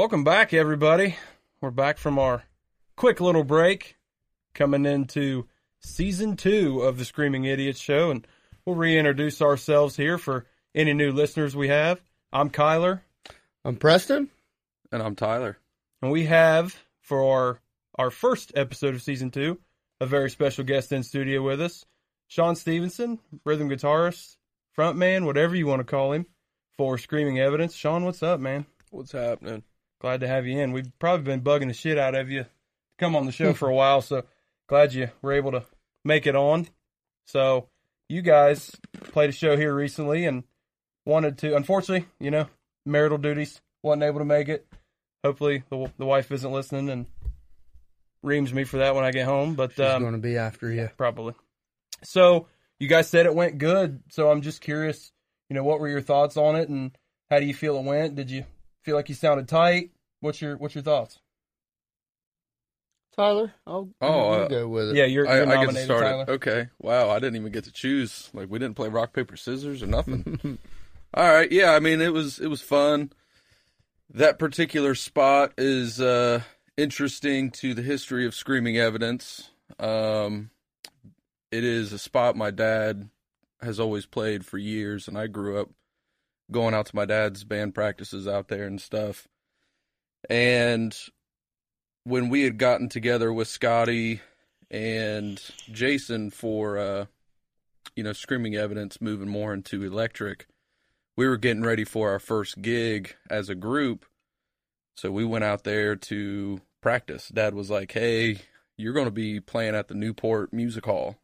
Welcome back, everybody. We're back from our quick little break, coming into season two of the Screaming Idiots show, and we'll reintroduce ourselves here for any new listeners we have. I'm Kyler, I'm Preston. And I'm Tyler. and we have for our our first episode of season two a very special guest in studio with us, Shawn Stephenson, rhythm guitarist, frontman, whatever you want to call him, for Screaming Evidence. Shawn, what's up, man? What's happening? Glad to have you in. We've probably been bugging the shit out of you to come on the show for a while, so glad you were able to make it on. So you guys played a show here recently and wanted to. Unfortunately, you know, marital duties wasn't able to make it. Hopefully, the the wife isn't listening and reams me for that when I get home. But She's um, going to be after you. probably. So you guys said it went good. So I'm just curious, you know, what were your thoughts on it, and how do you feel it went? Did you feel like you sounded tight? What's your What's your thoughts? Tyler, I'll Oh, you uh, go with it. Yeah, you're, I, you're I get to nominated, start Tyler. it. Okay. Wow, I didn't even get to choose. Like we didn't play rock paper scissors or nothing. All right. Yeah. I mean, it was it was fun. That particular spot is uh, interesting to the history of Screaming Evidence. Um, it is a spot my dad has always played for years, and I grew up going out to my dad's band practices out there and stuff. And when we had gotten together with Scotty and Jason for uh you know screaming evidence moving more into electric we were getting ready for our first gig as a group. So we went out there to practice. Dad was like hey you're going to be playing at the Newport Music Hall.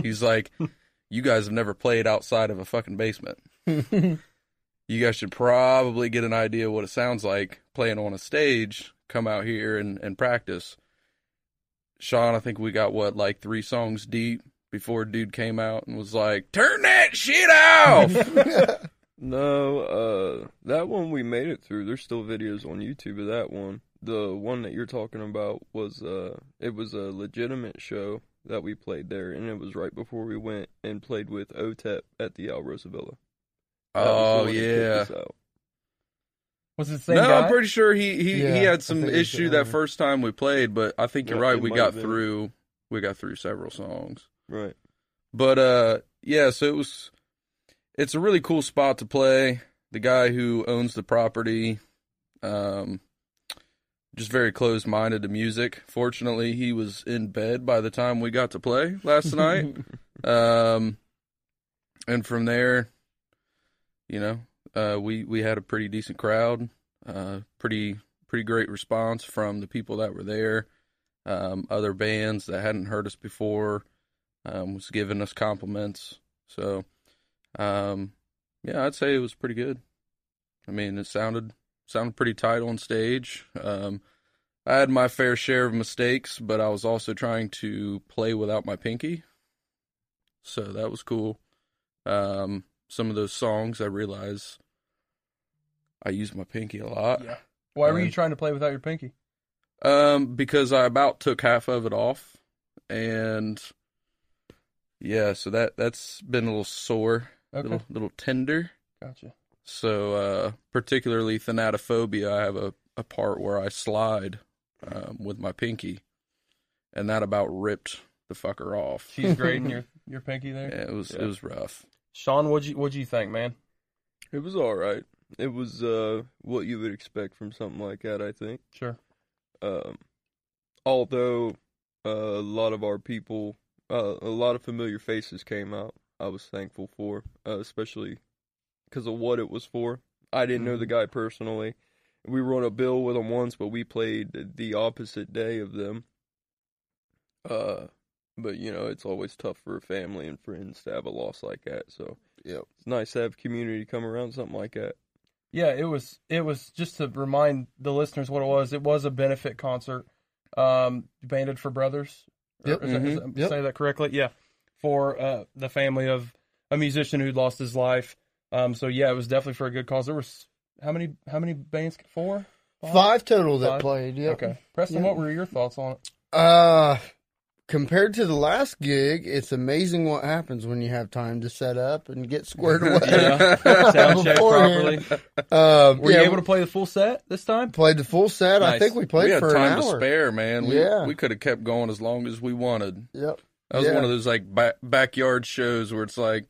He's like you guys have never played outside of a fucking basement you guys should probably get an idea what it sounds like playing on a stage. Come out here and, and practice. Shawn, I think we got what, like three songs deep before dude came out and was like, turn that shit off. No, uh, that one we made it through. There's still videos on YouTube of that one. The one that you're talking about was, uh, it was a legitimate show that we played there, and it was right before we went and played with OTEP at the Alrosa Villa. That was the oh, one that kicked yeah. Was it the same No, guy? I'm pretty sure he, he, he Yeah, I had some issue that first time we played, but I think you're right. We got been. through we got through several songs. Right. But uh yeah, so it was it's a really cool spot to play. The guy who owns the property um just very closed minded to music. Fortunately, he was in bed by the time we got to play last night. Um and from there, you know, uh we we had a pretty decent crowd. Uh pretty pretty great response from the people that were there. Um other bands that hadn't heard us before um, was giving us compliments. So, um, yeah, I'd say it was pretty good. I mean, it sounded sounded pretty tight on stage. Um, I had my fair share of mistakes, but I was also trying to play without my pinky, so that was cool. Um, some of those songs, I realize I use my pinky a lot. Yeah. Why were you trying to play without your pinky? Um, because I about took half of it off, and yeah, so that that's been a little sore, Okay, little little tender. gotcha. So, uh, particularly thanatophobia, I have a, a part where I slide um, with my pinky, and that about ripped the fucker off. She's grading your your pinky there. Yeah, it was Yeah. it was rough. Shawn, what'd you What'd you think, man? It was alright. It was, uh, what you would expect from something like that, I think. Sure. Um, although uh, a lot of our people, uh, a lot of familiar faces came out. I was thankful for, uh, especially because of what it was for. I didn't know the guy personally. We were on a bill with him once, but we played the opposite day of them. Uh, but you know, it's always tough for family and friends to have a loss like that. So yeah, it's nice to have community come around something like that. Yeah, it was. It was just to remind the listeners what it was. It was a benefit concert, um, banded for brothers. Or Yep. Is that, is that- Yep. Say that correctly? Yeah, for uh, the family of a musician who'd lost his life. Um, so yeah, it was definitely for a good cause. There was how many? How many bands? Four. Five total that Five? played. Yep. Okay, Preston, Yeah. what were your thoughts on it? Uh, compared to the last gig, it's amazing what happens when you have time to set up and get squared away. Yeah. Sound check Beforehand. properly. Um, Were yeah, you able to play the full set this time? played the full set. I think we played we had for time to spare, man. We Yeah. we could have kept going as long as we wanted. Yep. That was Yeah. one of those like back, backyard shows where it's like,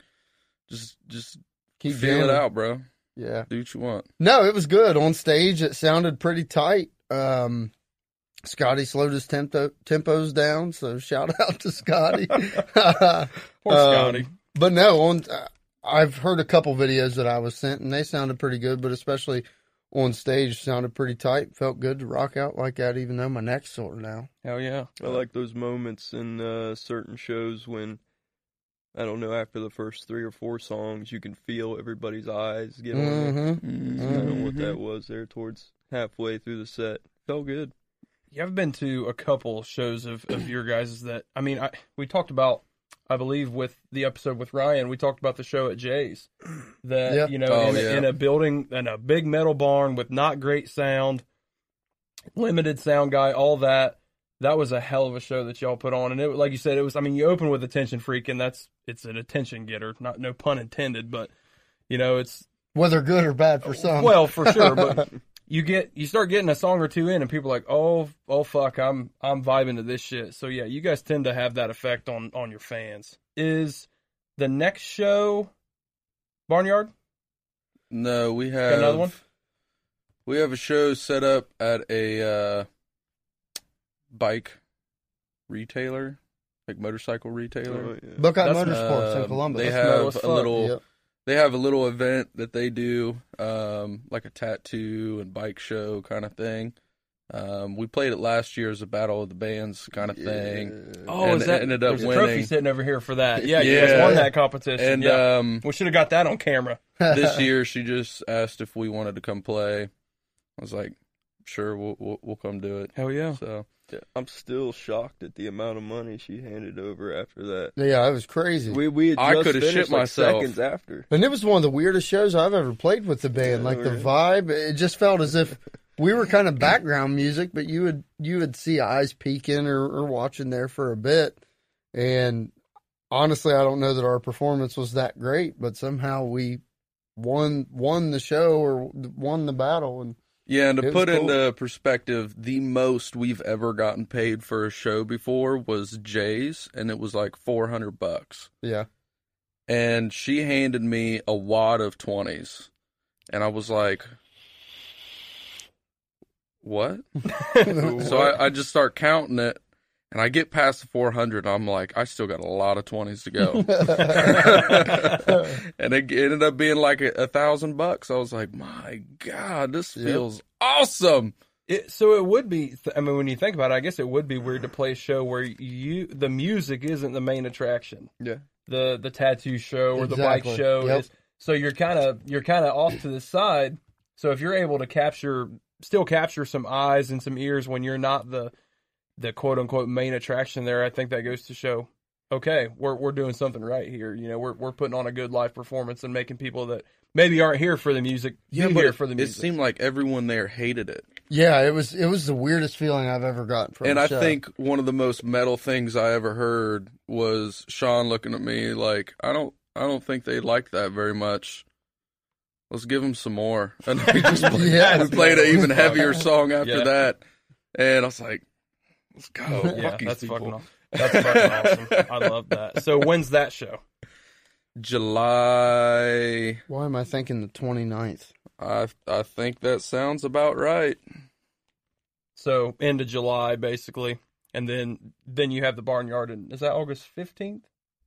just just Keep feel jamming. it out, bro. Yeah. Do what you want. No, it was good on stage. It sounded pretty tight. Um, Scotty slowed his tempo tempos down, so shout out to Scotty. Poor Scotty. Um, but no, on uh, I've heard a couple videos that I was sent, and they sounded pretty good. But especially on stage, sounded pretty tight. Felt good to rock out like that, even though my neck's sore now. Hell yeah. I like those moments in uh, certain shows when I don't know after the first three or four songs you can feel everybody's eyes get on it. Mm-hmm. That's kind of what Mhm. that was there towards halfway through the set. Felt good. Yeah, I've been to a couple shows of, of your guys that I mean, I we talked about I believe with the episode with Ryan, we talked about the show at Jay's. That Yeah. you know, Oh, in, a, yeah. in a building in a big metal barn with not great sound, limited sound guy, all that. That was a hell of a show that y'all put on, and it like you said, it was. I mean, you open with attention freak, and that's it's an attention getter. Not no pun intended, but you know, it's Whether good or bad for some. well, for sure, but you get you start getting a song or two in, and people are like, oh, oh, fuck, I'm I'm vibing to this shit. So yeah, you guys tend to have that effect on on your fans. Is the next show Barnyard? No, we have Got another one? We have a show set up at a uh, bike retailer, like motorcycle retailer. Oh, yeah. Buckeye That's- Motorsports in Um, Columbus. They That's have a little. Yep. They have a little event that they do, um, like a tattoo and bike show kind of thing. Um, we played it last year as a battle of the bands kind of thing, Oh, And is that ended up there's a trophy sitting over here for that? Yeah, you guys Yeah. won that competition. and yeah, um, we should have got that on camera. this year she just asked if we wanted to come play. I was like, sure, we'll we'll, we'll come do it. Hell yeah! So Yeah, I'm still shocked at the amount of money she handed over after that. yeah, it was crazy. We we had I just coulda shit like myself. seconds after. And it was one of the weirdest shows I've ever played with the band. Yeah, like the vibe, it just felt as if we were kind of background music, but you would you would see eyes peeking or, or watching there for a bit. And honestly, I don't know that our performance was that great, but somehow we won won the show or won the battle. And yeah, and to put cool. into perspective, the most we've ever gotten paid for a show before was Jay's, and it was like four hundred bucks. yeah, And she handed me a wad of twenties, and I was like, "What?" So I, I just start counting it, and I get past the 400. I'm like, I still got a lot of 20s to go. and it ended up being like a, a thousand bucks. I was like, my God, this Yep. feels awesome. It, so it would be. I mean, when you think about it, I guess it would be weird to play a show where you the music isn't the main attraction. Yeah. The the tattoo show or the bike show Yep. is. So you're kind of you're kind of off to the side. So if you're able to capture, still capture some eyes and some ears when you're not the the quote unquote main attraction there, I think that goes to show. Okay, we're we're doing something right here. You know, we're we're putting on a good live performance and making people that maybe aren't here for the music be here it, for the music. it seemed like everyone there hated it. yeah, it was it was the weirdest feeling I've ever gotten from. and a I show. think one of the most metal things I ever heard was Shawn looking at me like, I don't, I don't think they liked that very much. Let's give them some more. And we just played, Yeah. we played an even heavier song after Yeah. that. And I was like, let's go. Oh, yeah, Fuck that's people. fucking awesome. That's fucking awesome. I love that. So when's that show? July, why am I thinking the 29th? I, I think that sounds about right. So end of July, basically, and then then you have the barnyard. And is that August fifteenth?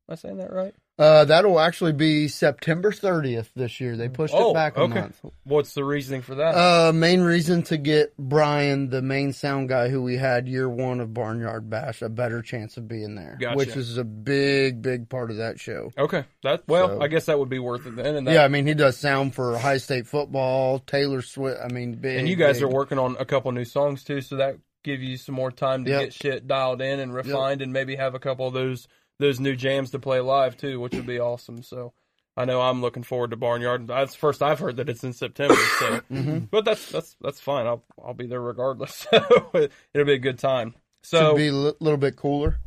Am I saying that right? Uh, that'll actually be September 30th this year. They pushed Oh, it back a okay. month. What's the reasoning for that? Uh, main reason to get Brian, the main sound guy who we had year one of Barnyard Bash, a better chance of being there, Gotcha. which is a big, big part of that show. okay, that well, so- I guess that would be worth it then. Yeah, I mean he does sound for high state football, Taylor Swift. I mean, big. and you guys big. are working on a couple new songs too, so that give you some more time to Yep. get shit dialed in and refined, and maybe have a couple of those those new jams to play live too, which would be awesome. So. I know I'm looking forward to Barnyard. That's the first I've heard that it's in September. So, Mhm. but that's that's that's fine. I'll I'll be there regardless. So it'll be a good time. So Should be a li- little bit cooler.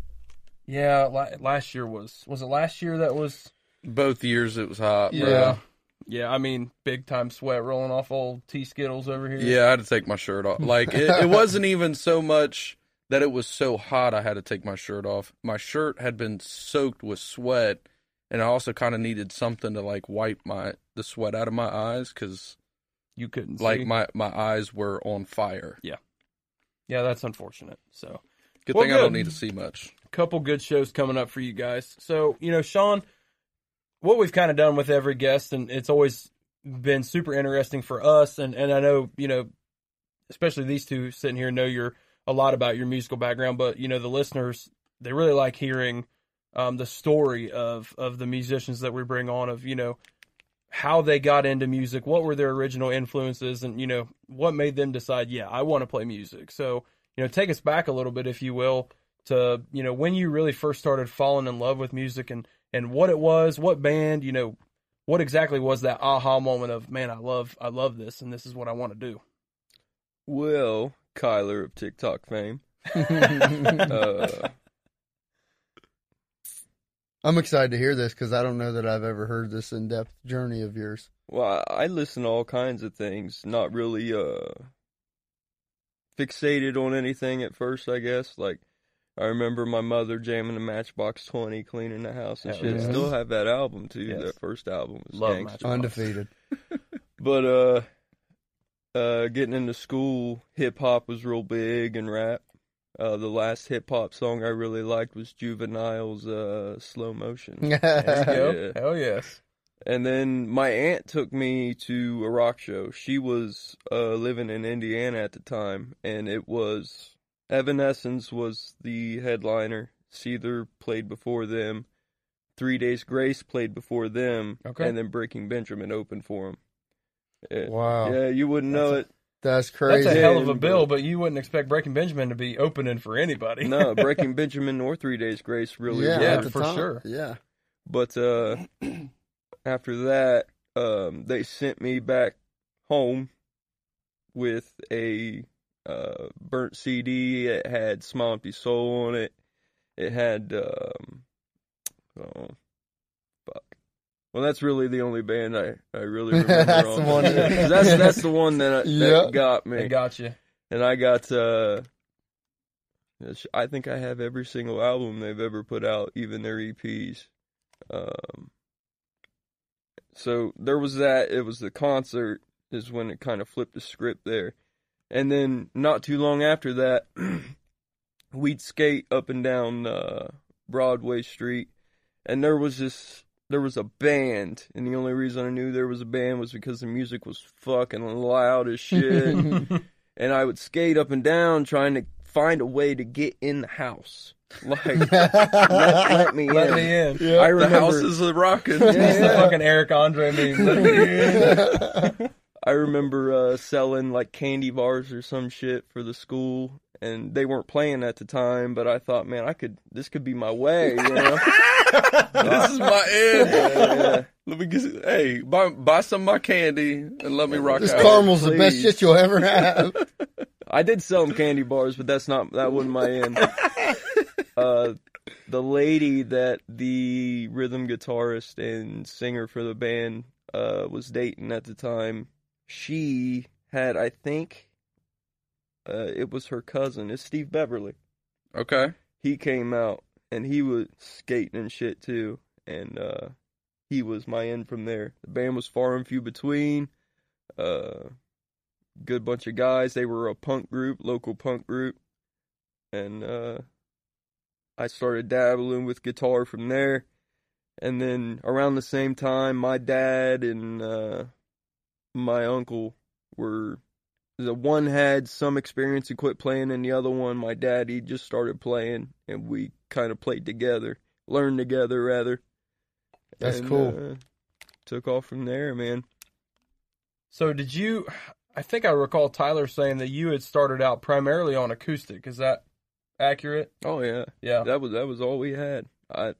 Yeah, la- last year was was it last year that was Both years it was hot. bro. Yeah. yeah. I mean, big time sweat rolling off old T Skittles over here. Yeah, I had to take my shirt off. Like it, it wasn't even so much that it was so hot I had to take my shirt off. My shirt had been soaked with sweat, and I also kind of needed something to like wipe my the sweat out of my eyes because you couldn't like see. my my eyes were on fire. yeah, yeah, that's unfortunate. So Good Well, thing I don't need to see much. A couple good shows coming up for you guys. So, you know, Shawn, what we've kind of done with every guest, and it's always been super interesting for us, and, and I know, you know, especially these two sitting here know you're a lot about your musical background, but, you know, the listeners, they really like hearing um, the story of, of the musicians that we bring on, of, you know, how they got into music, what were their original influences, and, you know, what made them decide, yeah, I want to play music. So, you know, take us back a little bit, if you will, to you know when you really first started falling in love with music and and what it was what band you know what exactly was that aha moment of man i love i love this and this is what i want to do Well, Kyler of TikTok fame. Uh, I'm excited to hear this because I don't know that I've ever heard this in depth journey of yours. well, I I listen to all kinds of things. Not really uh fixated on anything at first. I guess like I remember my mother jamming a Matchbox Twenty, cleaning the house and Hell shit. yes. Still have that album too. Yes. That first album was Love gangsta. Matchbox. Undefeated. But uh, uh, getting into school, hip hop was real big and rap. Uh, the last hip hop song I really liked was Juvenile's uh, "Slow Motion." there you go Yeah. hell yes And then my aunt took me to a rock show. She was uh, living in Indiana at the time, and it was Evanescence was the headliner. Seether played before them. Three Days Grace played before them, Okay. and then Breaking Benjamin opened for them. Yeah, wow. yeah, you wouldn't know it. That's that's crazy. That's a hell of a bill but you wouldn't expect breaking benjamin to be opening for anybody No, Breaking Benjamin or Three Days Grace really. yeah, Yeah, at were. the for time. sure. Yeah. But uh, after that, um, they sent me back home with a uh, burnt CD. It had Smile Empty Soul on it. It had um, oh fuck. Well, that's really the only band I, I really remember. That's on the one there. that- that's that's the one that, I, that Yeah. got me they got you and I got uh I think I have every single album they've ever put out, even their EPs. Um so there was that, it was the concert is when it kind of flipped the script there. And then not too long after that we'd skate up and down uh Broadway Street and there was this there was a band and the only reason I knew there was a band was because the music was fucking loud as shit and I would skate up and down trying to find a way to get in the house. Like, let, let me let in. me in Yeah. I The remember, house is a rocking. It's the fucking eric andre meme Let me in. I remember uh, selling like candy bars or some shit for the school, and they weren't playing at the time. But I thought, man, I could. This could be my way, you know. This is my end. Yeah, yeah. Let me get. Hey, buy buy some of my candy and let me rock This out. caramel's the best shit you'll ever have. I did sell them candy bars, but that's not that wasn't my end. Uh, the lady that the rhythm guitarist and singer for the band uh, was dating at the time, she had, I think, uh, it was her cousin. It's Steve Beverly. Okay. He came out and he was skating and shit too, and uh, he was my end from there. The band was far and few between. Uh, good bunch of guys. They were a punk group, local punk group, and uh, I started dabbling with guitar from there. And then around the same time, my dad and uh, my uncle were. The one had some experience and quit playing, and the other one, my dad, he just started playing, and we kind of played together, learned together rather. That's And, cool. uh, took off from there, man. So did you? I think I recall Tyler saying that you had started out primarily on acoustic. Is that accurate? Oh yeah, Yeah. that was that was all we had. I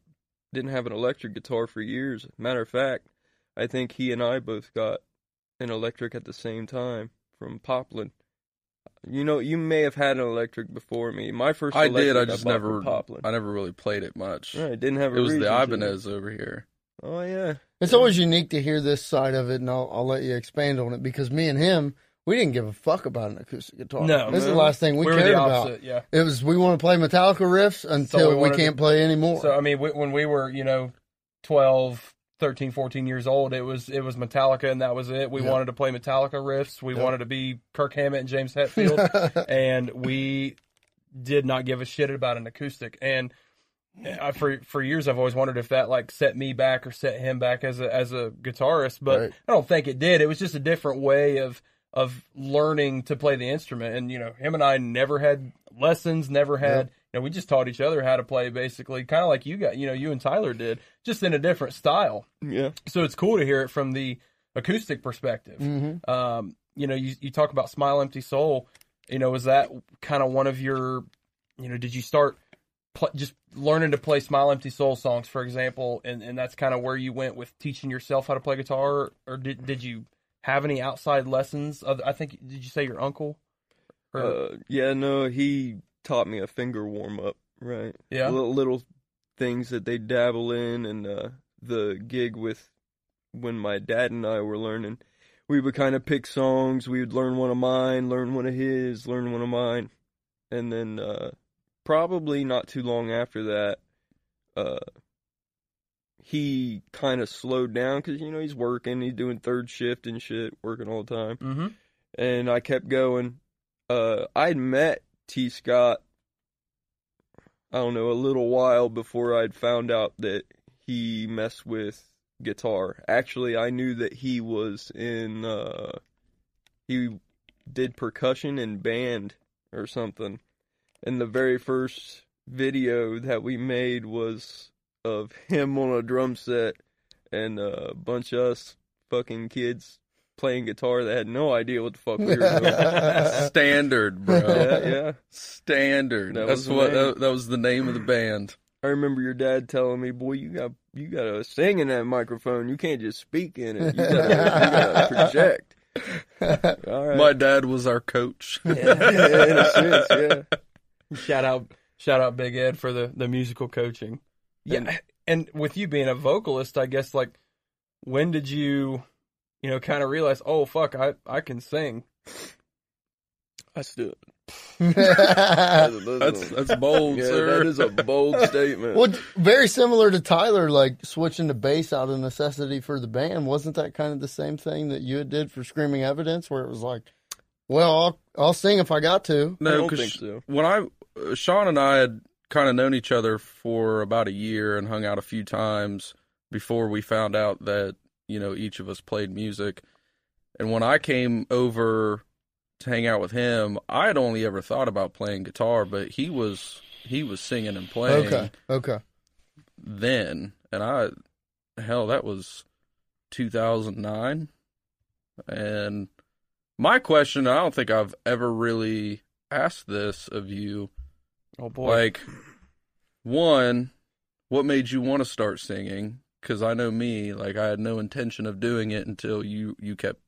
didn't have an electric guitar for years. Matter of fact, I think he and I both got an electric at the same time from Poplin. You know, you may have had an electric before me. My first I did. I just bought never. Poplin. I never really played it much. Right, didn't have a It was the to. Ibanez over here. Oh yeah. It's always unique to hear this side of it, and I'll, I'll let you expand on it because me and him, we didn't give a fuck about an acoustic guitar. No, this is the last thing we, we were cared the about. opposite, yeah. It was we want to play Metallica riffs all until we we, can't to- play anymore. So I mean, w- when we were, you know, 12, 13, 14 years old, it was it was Metallica, and that was it. We Yeah. wanted to play Metallica riffs. We Yeah. wanted to be Kirk Hammett and James Hetfield, and we did not give a shit about an acoustic. And I, for for years, I've always wondered if that like set me back or set him back as a as a guitarist, but Right. I don't think it did. It was just a different way of of learning to play the instrument. And you know, him and I never had lessons, never had. You know, we just taught each other how to play, basically, kind of like you got. You know, you and Tyler did, just in a different style. Yeah. So it's cool to hear it from the acoustic perspective. Mhm. Um, you know, you you talk about Smile Empty Soul. You know, was that kind of one of your, you know, did you start pl- just learning to play Smile Empty Soul songs, for example, and and that's kind of where you went with teaching yourself how to play guitar, or did did you have any outside lessons? Other- I think did you say your uncle? Or- Uh, yeah, no, he taught me a finger warm up, right? yeah. Little, little things that they dabble in, and uh, the gig with when my dad and I were learning, we would kind of pick songs. We would learn one of mine, learn one of his, learn one of mine, and then uh, probably not too long after that, uh, he kind of slowed down because you know he's working, he's doing third shift and shit, working all the time Mm-hmm. and I kept going. Uh, I'd met T. Scott, I don't know, a little while before I'd found out that he messed with guitar. Actually, I knew that he was in, uh, he did percussion in band or something. And the very first video that we made was of him on a drum set and a bunch of us fucking kids playing guitar that had no idea what the fuck we were doing. Standard, bro. yeah, yeah. Standard. That That's was the what name. that, that was the name of the band. I remember your dad telling me, "Boy, you got you got to sing in that microphone. You can't just speak in it. You got to project." All right. My dad was our coach. yeah, in a sense, yeah. Shout out, shout out, Big Ed for the the musical coaching. Yeah, and with you being a vocalist, I guess like when did you, you know, kind of realize, oh fuck, I I can sing. I still. That's that's bold, yeah, sir. that is a bold statement. well, very similar to Tyler, like switching to bass out of necessity for the band. Wasn't that kind of the same thing that you did for Screaming Evidence, where it was like, well, I'll, I'll sing if I got to. No, don't 'cause so. when I uh, Shawn and I had kind of known each other for about a year and hung out a few times before we found out that you know each of us played music. And when I came over to hang out with him, I had only ever thought about playing guitar, but he was he was singing and playing Okay, okay. then, and I hell that was 2009. And my question, I don't think I've ever really asked this of you Oh boy, like, one, what made you want to start singing? Because I know me, like I had no intention of doing it until you you kept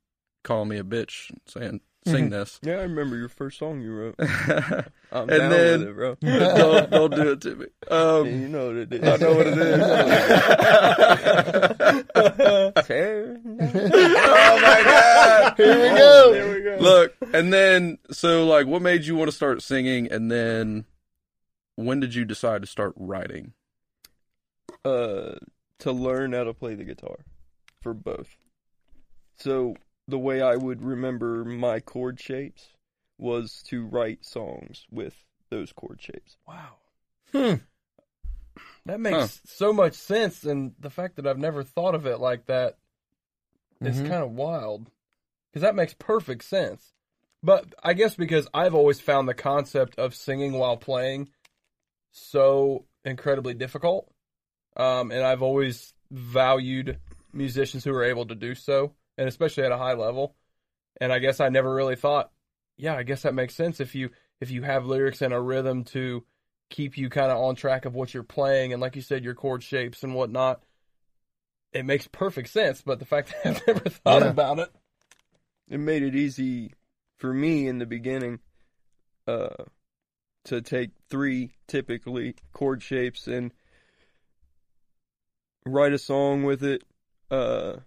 calling me a bitch, saying sing this. Yeah, I remember your first song you wrote. and I'm And down then- with it, bro. don't don't do it to me. Yeah, Um, you know what it is. I know what it is. Tear down. oh my god! Here we go. There we go. Look, and then so like, what made you want to start singing? And then, when did you decide to start writing? uh, to learn how to play the guitar for both. So the way I would remember my chord shapes was to write songs with those chord shapes. wow, Hmm. that makes Huh. so much sense, and the fact that I've never thought of it like that is Mhm. kind of wild because that makes perfect sense. But I guess because I've always found the concept of singing while playing so incredibly difficult, um, and I've always valued musicians who are able to do so, and especially at a high level. And I guess I never really thought, yeah, I guess that makes sense if you if you have lyrics and a rhythm to keep you kind of on track of what you're playing, and like you said, your chord shapes and whatnot. It makes perfect sense, but the fact that I've never thought Yeah. about it, It made it easy for me in the beginning, uh, to take three typically chord shapes and write a song with it, uh,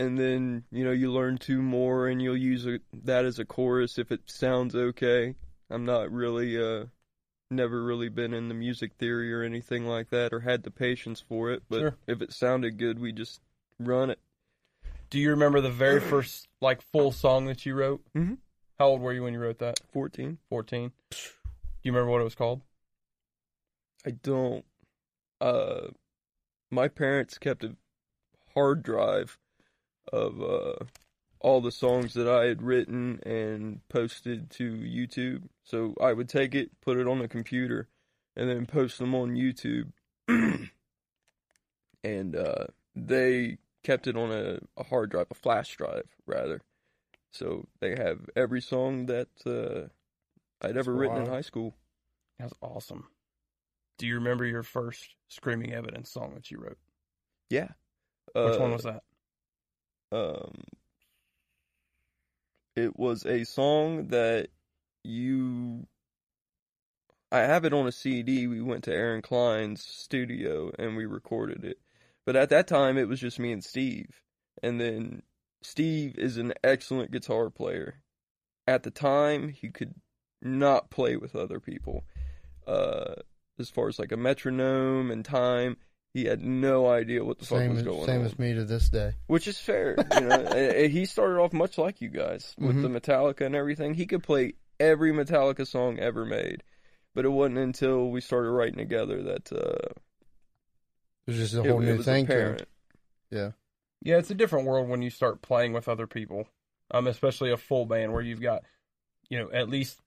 and then you know you learn two more and you'll use a, that as a chorus if it sounds okay. I'm not really uh never really been in the music theory or anything like that or had the patience for it, but Sure. if it sounded good, we just run it. Do you remember the very first like full song that you wrote? Mhm. How old were you when you wrote that? 14. Fourteen. Do you remember what it was called? I don't. Uh, my parents kept a hard drive of uh, all the songs that I had written and posted to YouTube. So I would take it, put it on the computer, and then post them on YouTube. and uh, they kept it on a, a hard drive, a flash drive, rather. So they have every song that uh, I'd ever written in high school. That's awesome. Do you remember your first Screaming Evidence song that you wrote? Yeah. Which Uh, one was that? um it was a song that you I have it on a CD. We went to Aaron Klein's studio and we recorded it. But at that time it was just me and Steve. And then Steve is an excellent guitar player. At the time he could not play with other people. Uh as far as like a metronome and time, he had no idea what the fuck Same was as, going same on Same as me to this day. which is fair. You know, he started off much like you guys with Mhm. the Metallica and everything. He could play every Metallica song ever made, but it wasn't until we started writing together that uh, It was just a whole it new was thing to him. apparent. Yeah, it's a different world when you start playing with other people. Um, especially a full band where you've got, you know, at least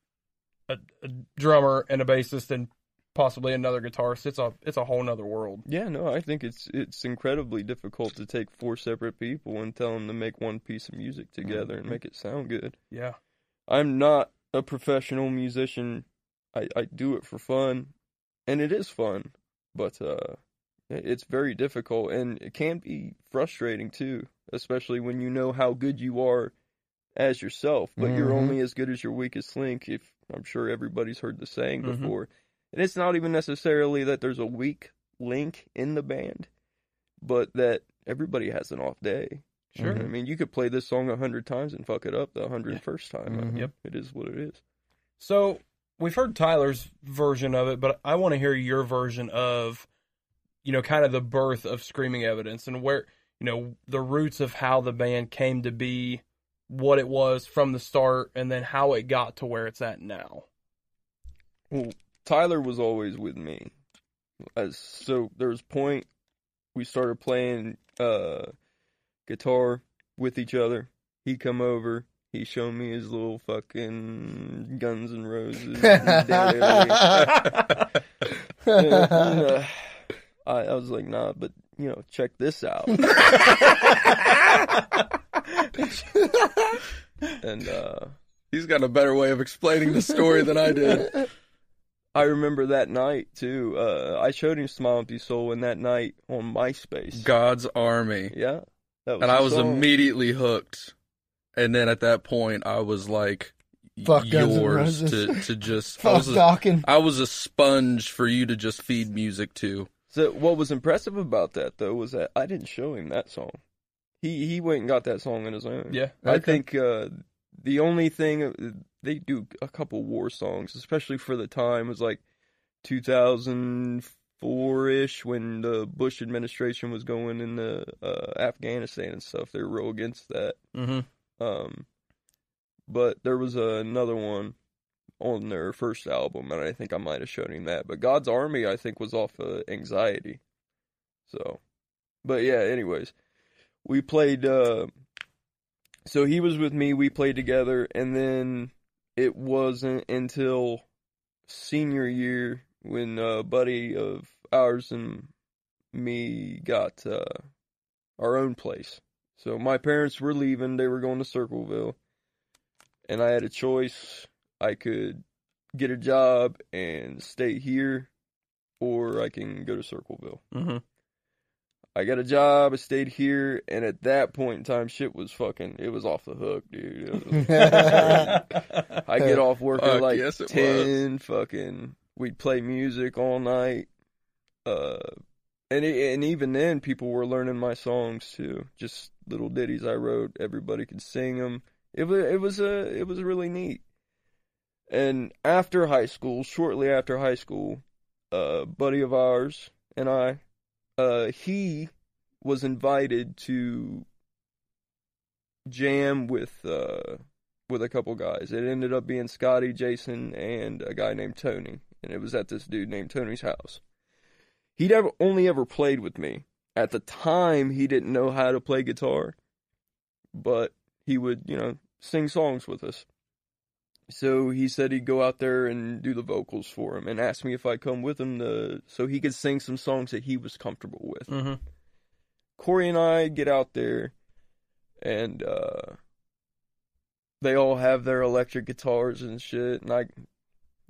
a, a drummer and a bassist and possibly another guitarist. It's a it's a whole nother world. Yeah, no, I think it's it's incredibly difficult to take four separate people and tell them to make one piece of music together and Mhm. make it sound good. Yeah. I'm not a professional musician. I, I do it for fun, and it is fun, but uh, it's very difficult, and it can be frustrating too, especially when you know how good you are as yourself, but you're Mhm. only as good as your weakest link. If I'm sure everybody's heard the saying Mhm. before, and it's not even necessarily that there's a weak link in the band, but that everybody has an off day. Sure. I mean, you could play this song a hundred times and fuck it up the hundred first Yeah. first time. Mhm. Yep. It is what it is. So we've heard Tyler's version of it, but I want to hear your version of, you know, kind of the birth of Screaming Evidence and where, you know, the roots of how the band came to be, what it was from the start, and then how it got to where it's at now. Well, Tyler was always with me. As so there was point we started playing uh guitar with each other. He come over, he showed me his little fucking Guns and Roses. and, uh, I, I was like, nah, but you know, check this out. and uh He's got a better way of explaining the story than I did. I remember that night too. Uh, I showed him "Smile Empty Soul" in that night on MySpace. God's Army. Yeah, that was And I was song. immediately hooked. And then at that point, I was like, Fuck Guns N' yours Roses. to, to just. I was, a, I was a sponge for you to just feed music to. So what was impressive about that though was that I didn't show him that song. He he went and got that song on his own. Yeah. I think uh, the only thing uh, they do a couple war songs, especially for the time, was like 2004 ish when the Bush administration was going into uh, Afghanistan and stuff. They were real against that. Mm-hmm. Um, but there was another one on their first album, and I think I might have shown him that. But God's Army, I think, was off of Anxiety. So, but yeah. Anyways, we played. Uh, so he was with me. We played together, and then it wasn't until senior year when a buddy of ours and me got uh, our own place. So my parents were leaving, they were going to Circleville. And I had a choice. I could get a job and stay here or I can go to Circleville. Mm-hmm. I got a job. I stayed here, and at that point in time, shit was fucking. It was off the hook, dude. I get off work at like yes, it ten. Fucking, we'd play music all night. Uh, and e- and even then, people were learning my songs too. Just little ditties I wrote. Everybody could sing them. It was it was a it was really neat. And after high school, shortly after high school, a buddy of ours and I, uh, he was invited to jam with uh with a couple guys. It ended up being Scotty, Jason, and a guy named Tony, and it was at this dude named Tony's house. He'd ever only ever played with me. At the time, he didn't know how to play guitar, but he would, you know, sing songs with us. So he said he'd go out there and do the vocals for him, and asked me if I'd come with him to so he could sing some songs that he was comfortable with. hmm Corey and I get out there, and uh, they all have their electric guitars and shit, and I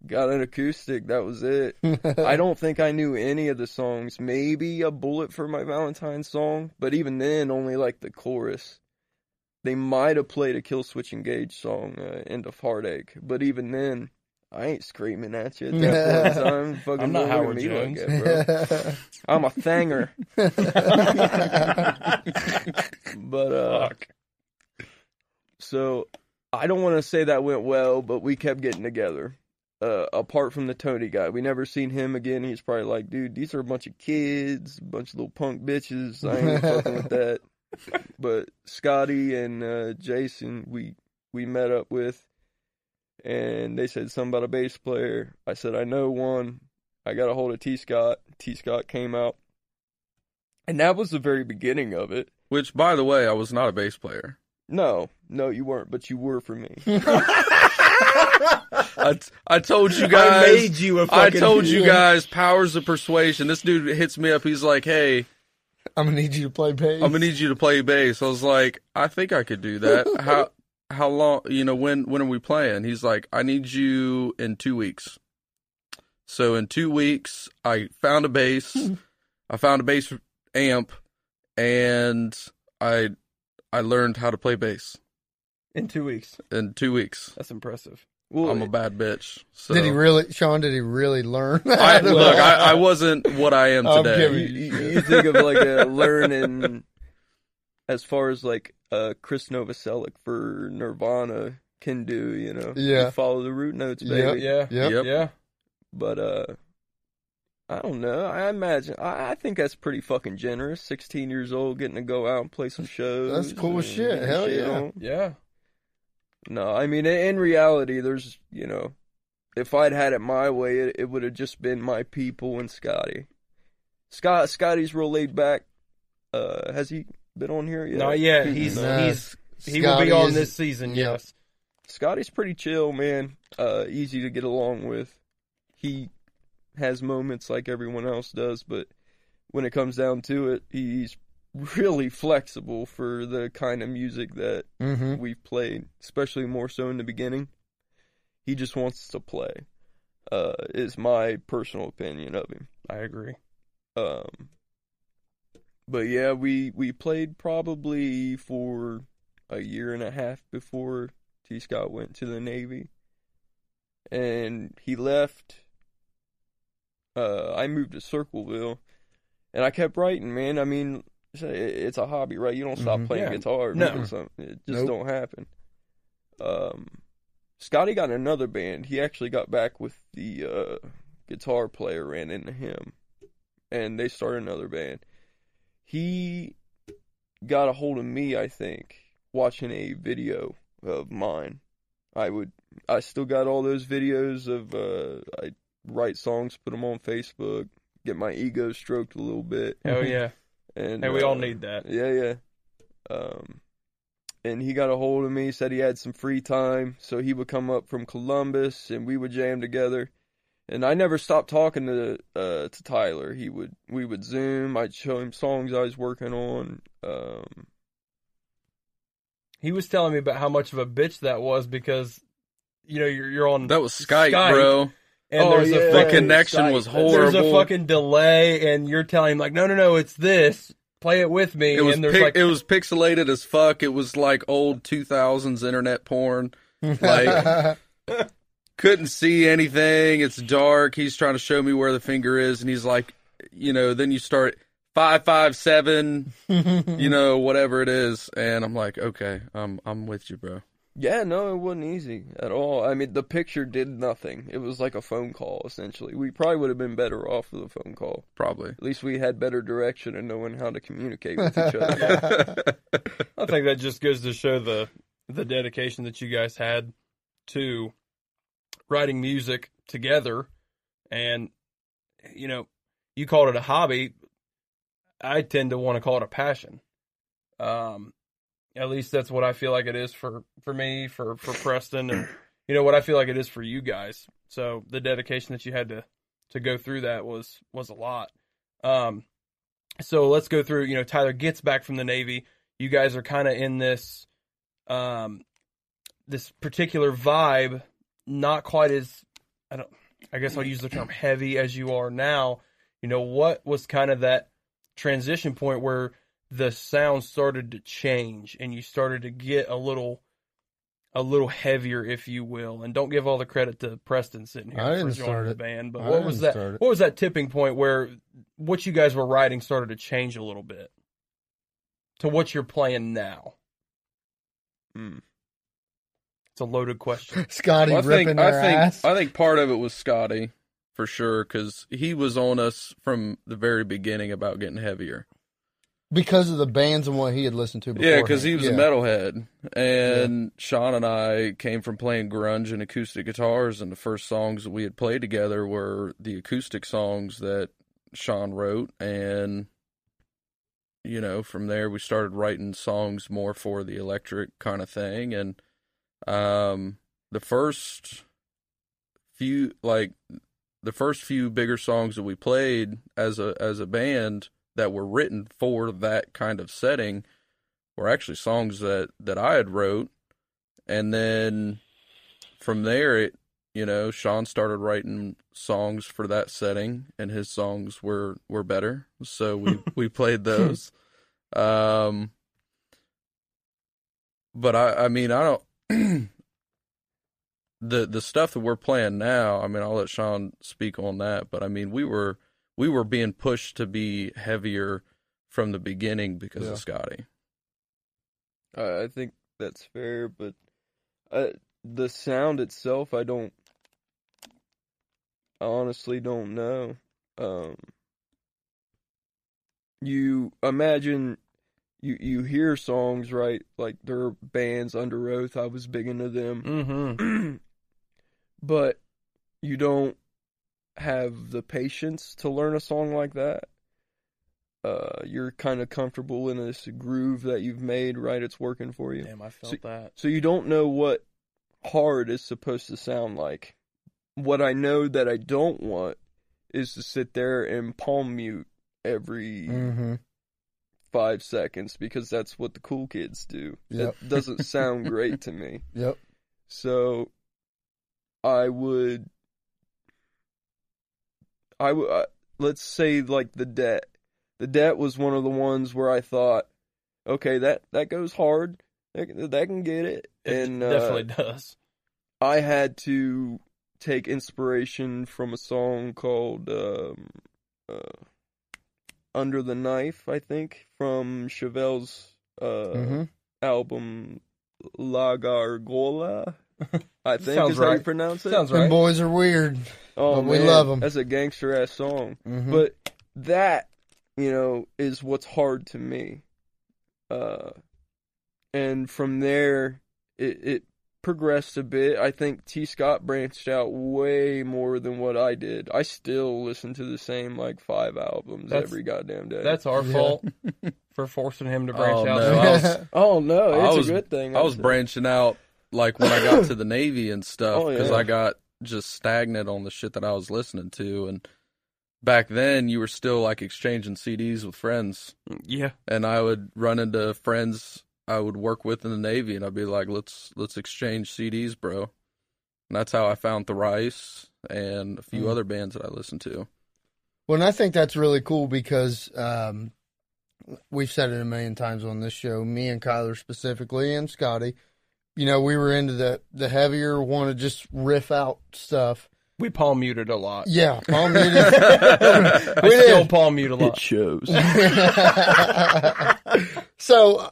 got an acoustic. That was it. I don't think I knew any of the songs. Maybe a bullet for my Valentine's song, but even then, only like the chorus. They might have played a Killswitch Engage song, uh, "End of Heartache," but even then, I ain't screaming at you at that point in time. Fucking I'm not don't look at Howard me like Jones. that, bro. I'm a thanger. but uh Fuck. so I don't want to say that went well, but we kept getting together. Uh, apart from the Tony guy, we never seen him again. He's probably like, dude, these are a bunch of kids, a bunch of little punk bitches. I ain't fucking with that. But Scotty and uh, Jason, we we met up with, and they said something about a bass player. I said I know one. I got a hold of T Scott. T Scott came out, and that was the very beginning of it. Which, by the way, I was not a bass player. No, no, you weren't, but you were for me. I, I told you guys. I made you a I fucking. I told you guys powers of persuasion. This dude hits me up. He's like, "Hey, I'm gonna need you to play bass. I'm gonna need you to play bass." I was like, "I think I could do that." How how long? You know, when when are we playing? He's like, "I need you in two weeks." So in two weeks, I found a bass. I found a bass amp, and I I learned how to play bass In two weeks. in two weeks. That's impressive. Well, I'm a bad bitch. So. Did he really, Shawn? Did he really learn? I, look, I, I wasn't what I am today. kidding. you, you- you think of like a learning as far as like uh Chris Novoselic for Nirvana can do, you know. Yeah. You follow the root notes, Yep. baby. Yeah. Yep. Yep. Yeah. But uh I don't know. I imagine I, I think that's pretty fucking generous. Sixteen years old getting to go out and play some shows. That's cool and shit. get Hell shit yeah. on. Yeah. No, I mean in in reality there's you know if I'd had it my way it, it would have just been my people and Scotty. Scott Scotty's real laid back. Uh has he been on here yet? Not yet. He's No. he's he will be on is- this season. Yep. Yes. Scotty's pretty chill, man. Uh, easy to get along with. He has moments like everyone else does, but when it comes down to it, he's really flexible for the kind of music that Mhm. we've played, especially more so in the beginning. He just wants to play. Uh, is my personal opinion of him. I agree. Um, but yeah, we we played probably for a year and a half before T. Scott went to the Navy, and he left. Uh, I moved to Circleville, and I kept writing. Man, I mean, it's a- hobby, right? You don't stop Mhm. playing Yeah. guitar. No. making something. It just Nope. don't happen. Um, Scotty got in another band. He actually got back with the uh, guitar player, ran into him, and they started another band. He got a hold of me, I think, watching a video of mine. I would, I still got all those videos of, uh, I write songs, put them on Facebook, get my ego stroked a little bit, Oh yeah. and Hey, we all uh, need that. yeah, yeah. Um, and he got a hold of me, said he had some free time, so he would come up from Columbus and we would jam together. And I never stopped talking to uh to Tyler. He would we would zoom. I'd show him songs I was working on. Um, He was telling me about how much of a bitch that was because, you know, you're you're on That was Skype, Skype. bro. And Oh, there's yeah. a The fucking connection was There's there's a fucking delay, and you're telling him like, no, no, no, it's this. play it with me. It was and there's pic- like it was pixelated as fuck. It was like old 2000s internet porn. Like couldn't see anything. It's dark. He's trying to show me where the finger is, and he's like, you know. Then you start five five seven, you know, whatever it is, and I'm like, okay, I'm I'm with you, bro. Yeah, no, it wasn't easy at all. I mean, the picture did nothing. It was like a phone call, essentially. We probably would have been better off with a phone call. Probably. At least we had better direction and knowing how to communicate with each other. I think that just goes to show the the dedication that you guys had to writing music together and you know you called it a hobby i tend to want to call it a passion um at least that's what i feel like it is for for me for for preston and you know what i feel like it is for you guys. So the dedication that you had to to go through that was was a lot. Um so let's go through you know tyler gets back from the navy. You guys are kind of in this um this particular vibe not quite as i don't i guess i'll use the term heavy as you are now. You know what was kind of that transition point where the sound started to change and you started to get a little a little heavier if you will and don't give all the credit to preston sitting here I for didn't joining start the it. band but I what was that what was that tipping point where what you guys were writing started to change a little bit to what you're playing now Hmm. it's a loaded question Scotty Well, I ripping think their I think ass. I think part of it was Scotty for sure because he was on us from the very beginning about getting heavier. Because of the bands and what he had listened to before. Yeah, because he was yeah. a metalhead, and Shawn and I came from playing grunge and acoustic guitars, and the first songs that we had played together were the acoustic songs that Shawn wrote, and you know, from there we started writing songs more for the electric kind of thing, and um, the first few like the first few bigger songs that we played as a as a band that were written for that kind of setting were actually songs that that I had wrote. And then from there it you know Shawn started writing songs for that setting and his songs were were better. So we we played those. Um but I I mean I don't the the stuff that we're playing now I mean I'll let Shawn speak on that but I mean we were we were being pushed to be heavier from the beginning because Yeah. of Scotty I I think that's fair, but uh, the sound itself, I don't. I honestly don't know. Um, you imagine you you hear songs right like there are bands Underoath i was big into them mm-hmm but you don't have the patience to learn a song like that. Uh, you're kind of comfortable in this groove that you've made, right? It's working for you. damn i felt See- that So you don't know what hard is supposed to sound like. What I know that I don't want is to sit there and palm mute every Mm-hmm. five seconds because that's what the cool kids do. Yep. It doesn't sound great to me. Yep. So I would I would uh, let's say like the debt. The debt was one of the ones where I thought, okay, that that goes hard. That, that can get it. it and uh, definitely does I had to take inspiration from a song called um, uh, "Under the Knife," I think, from Chevelle's uh, hmm album La Gargola. I think Sounds is how you right. pronounce it. sounds Them right boys are weird. oh, but we man, love 'em. That's a gangster ass song. Mhm. But that, you know, is what's hard to me. Uh, and from there, it, it progressed a bit. I think T. Scott branched out way more than what I did. I still listen to the same like five albums That's- every goddamn day. that's our Yeah. fault for forcing him to branch Oh, out no, I was- oh no, I it's was- a good thing. I I'd was say. branching out like when I got to the Navy and stuff Oh, because yeah. I got just stagnant on the shit that I was listening to. And back then, you were still like exchanging CDs with friends, yeah and I would run into friends I would work with in the Navy, and I'd be like, "Let's let's exchange CDs, bro." And that's how I found Thrice and a few Mm. other bands that I listened to. Well, and I think that's really cool because, um, we've said it a million times on this show, me and Kyler specifically and Scotty, you know, we were into the, the heavier, want to just riff out stuff. We palm muted a lot. Yeah, palm muted. I We still did. palm mute a lot. It shows. so uh,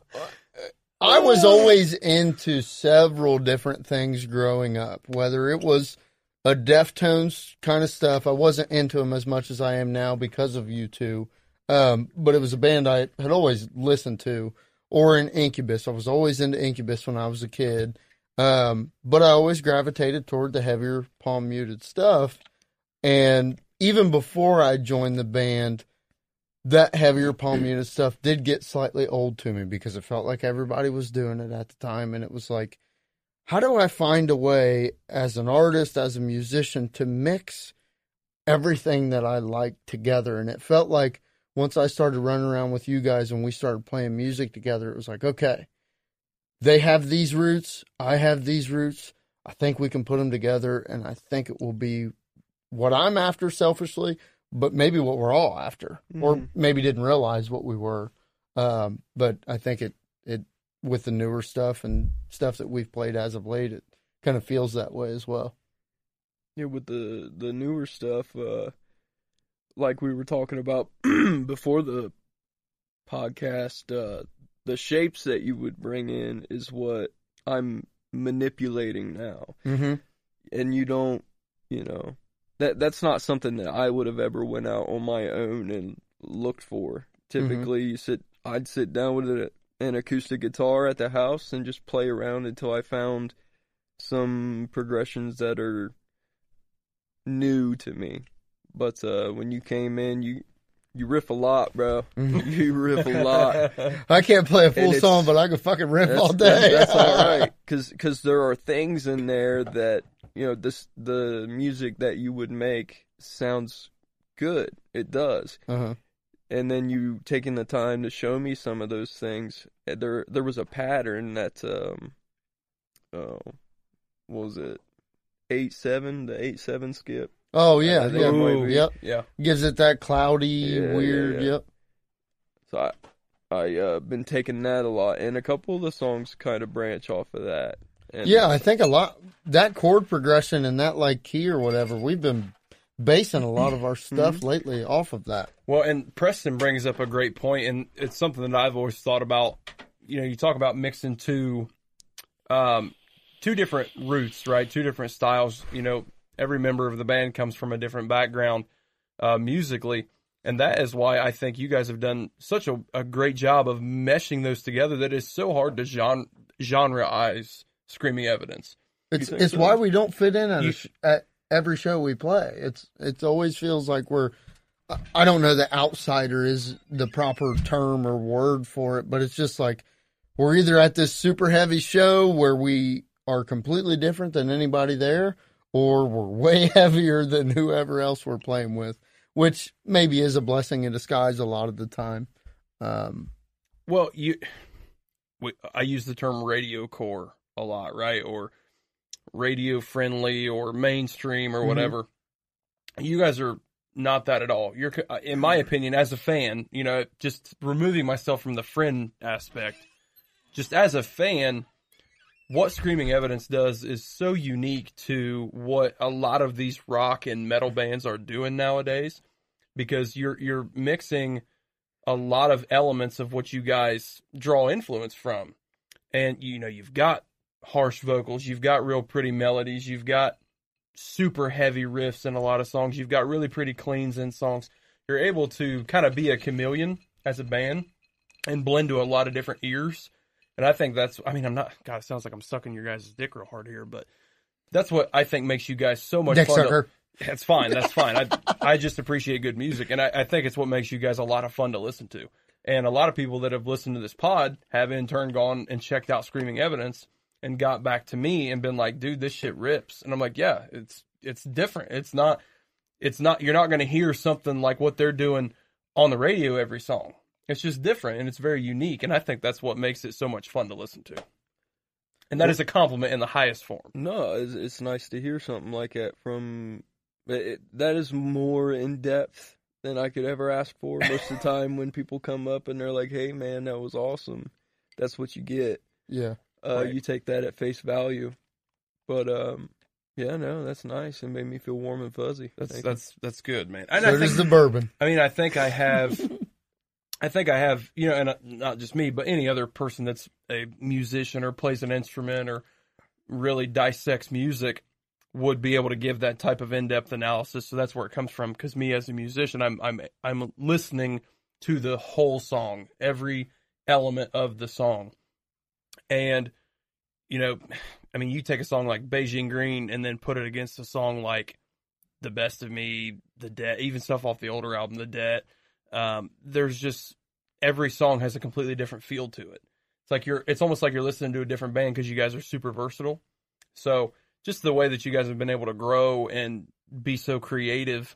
I was always into several different things growing up, whether it was a Deftones kind of stuff. I wasn't into them as much as I am now because of you two. Um, but it was a band I had always listened to, or an Incubus. I was always into Incubus when I was a kid. Um, but I always gravitated toward the heavier palm muted stuff. And even before I joined the band, that heavier palm muted stuff did get slightly old to me because it felt like everybody was doing it at the time. And it was like, how do I find a way as an artist, as a musician, to mix everything that I like together? And it felt like once I started running around with you guys and we started playing music together, it was like, okay, they have these roots, I have these roots. I think we can put them together, and I think it will be what I'm after selfishly, but maybe what we're all after, or Mhm. maybe didn't realize what we were. Um, but I think it it with the newer stuff and stuff that we've played as of late, it kind of feels that way as well. yeah, with the the newer stuff, uh, like we were talking about before the podcast, uh, the shapes that you would bring in is what I'm manipulating now, Mm-hmm. and you don't, you know, that that's not something that I would have ever went out on my own and looked for. Typically, you sit, I'd sit down with a, an acoustic guitar at the house and just play around until I found some progressions that are new to me. But uh, when you came in, you you riff a lot, bro. you riff a lot. I can't play a full song, but I can fucking riff all day. that's all right, because there are things in there that you know this the music that you would make sounds good. It does, Uh-huh. and then you taking the time to show me some of those things. uh, There there was a pattern that um oh what was it eight seven the eight seven skip. Oh yeah, yeah, Ooh, yep. yeah. Gives it that cloudy, Yeah, weird. yeah. Yep. So I I uh been taking that a lot, and a couple of the songs kind of branch off of that. And Yeah, I think a lot that chord progression and that like key or whatever. We've been basing a lot of our stuff lately off of that. Well, and Preston brings up a great point, and it's something that I've always thought about. You know, you talk about mixing two, um, two different roots, right? Two different styles. You know, every member of the band comes from a different background uh, musically, and that is why I think you guys have done such a, a great job of meshing those together. That is so hard to genre genreize screaming evidence. It's it's so? why we don't fit in at, sh- at every show we play. It's it always feels like we're. I don't know the outsider is the proper term or word for it, but it's just like we're either at this super heavy show where we are completely different than anybody there, or we're way heavier than whoever else we're playing with, which maybe is a blessing in disguise a lot of the time. Um, Well, you, we, I use the term radio core a lot, right? Or radio friendly or mainstream or Mhm. whatever. You guys are not that at all. You're, in my opinion, as a fan, you know, just removing myself from the friend aspect, just as a fan, what Screaming Evidence does is so unique to what a lot of these rock and metal bands are doing nowadays because you're you're mixing a lot of elements of what you guys draw influence from. And you know, you've got harsh vocals, you've got real pretty melodies, you've got super heavy riffs in a lot of songs, you've got really pretty cleans in songs. You're able to kind of be a chameleon as a band and blend to a lot of different ears. And I think that's I mean, I'm not God, it sounds like I'm sucking your guys' dick real hard here, but that's what I think makes you guys so much Dick fun. to- sucker. that's fine. That's fine. I I just appreciate good music, and I, I think it's what makes you guys a lot of fun to listen to. And a lot of people that have listened to this pod have in turn gone and checked out Screaming Evidence and got back to me and been like, "Dude, this shit rips." And I'm like, "Yeah, it's it's different. It's not it's not you're not going to hear something like what they're doing on the radio every song. It's just different and it's very unique, and I think that's what makes it so much fun to listen to. And that is a compliment in the highest form. No, it's, it's nice to hear something like that from. It, that is more in depth than I could ever ask for. Most of the time, when people come up and they're like, "Hey, man, that was awesome," that's what you get. Yeah. Uh, Right. You take that at face value. But um, yeah, no, that's nice. It made me feel warm and fuzzy. That's that's that's good, man. And So I does think the bourbon. I mean, I think I have, I think I have, you know, and uh, not just me, but any other person that's a musician or plays an instrument or really dissects music would be able to give that type of in-depth analysis. So that's where it comes from. Because me as a musician, I'm I'm I'm listening to the whole song, every element of the song, and you know, I mean, you take a song like Beijing Green and then put it against a song like the best of me, the debt, even stuff off the older album, the debt. Um, there's just every song has a completely different feel to it. It's like you're, it's almost like you're listening to a different band because you guys are super versatile. So just the way that you guys have been able to grow and be so creative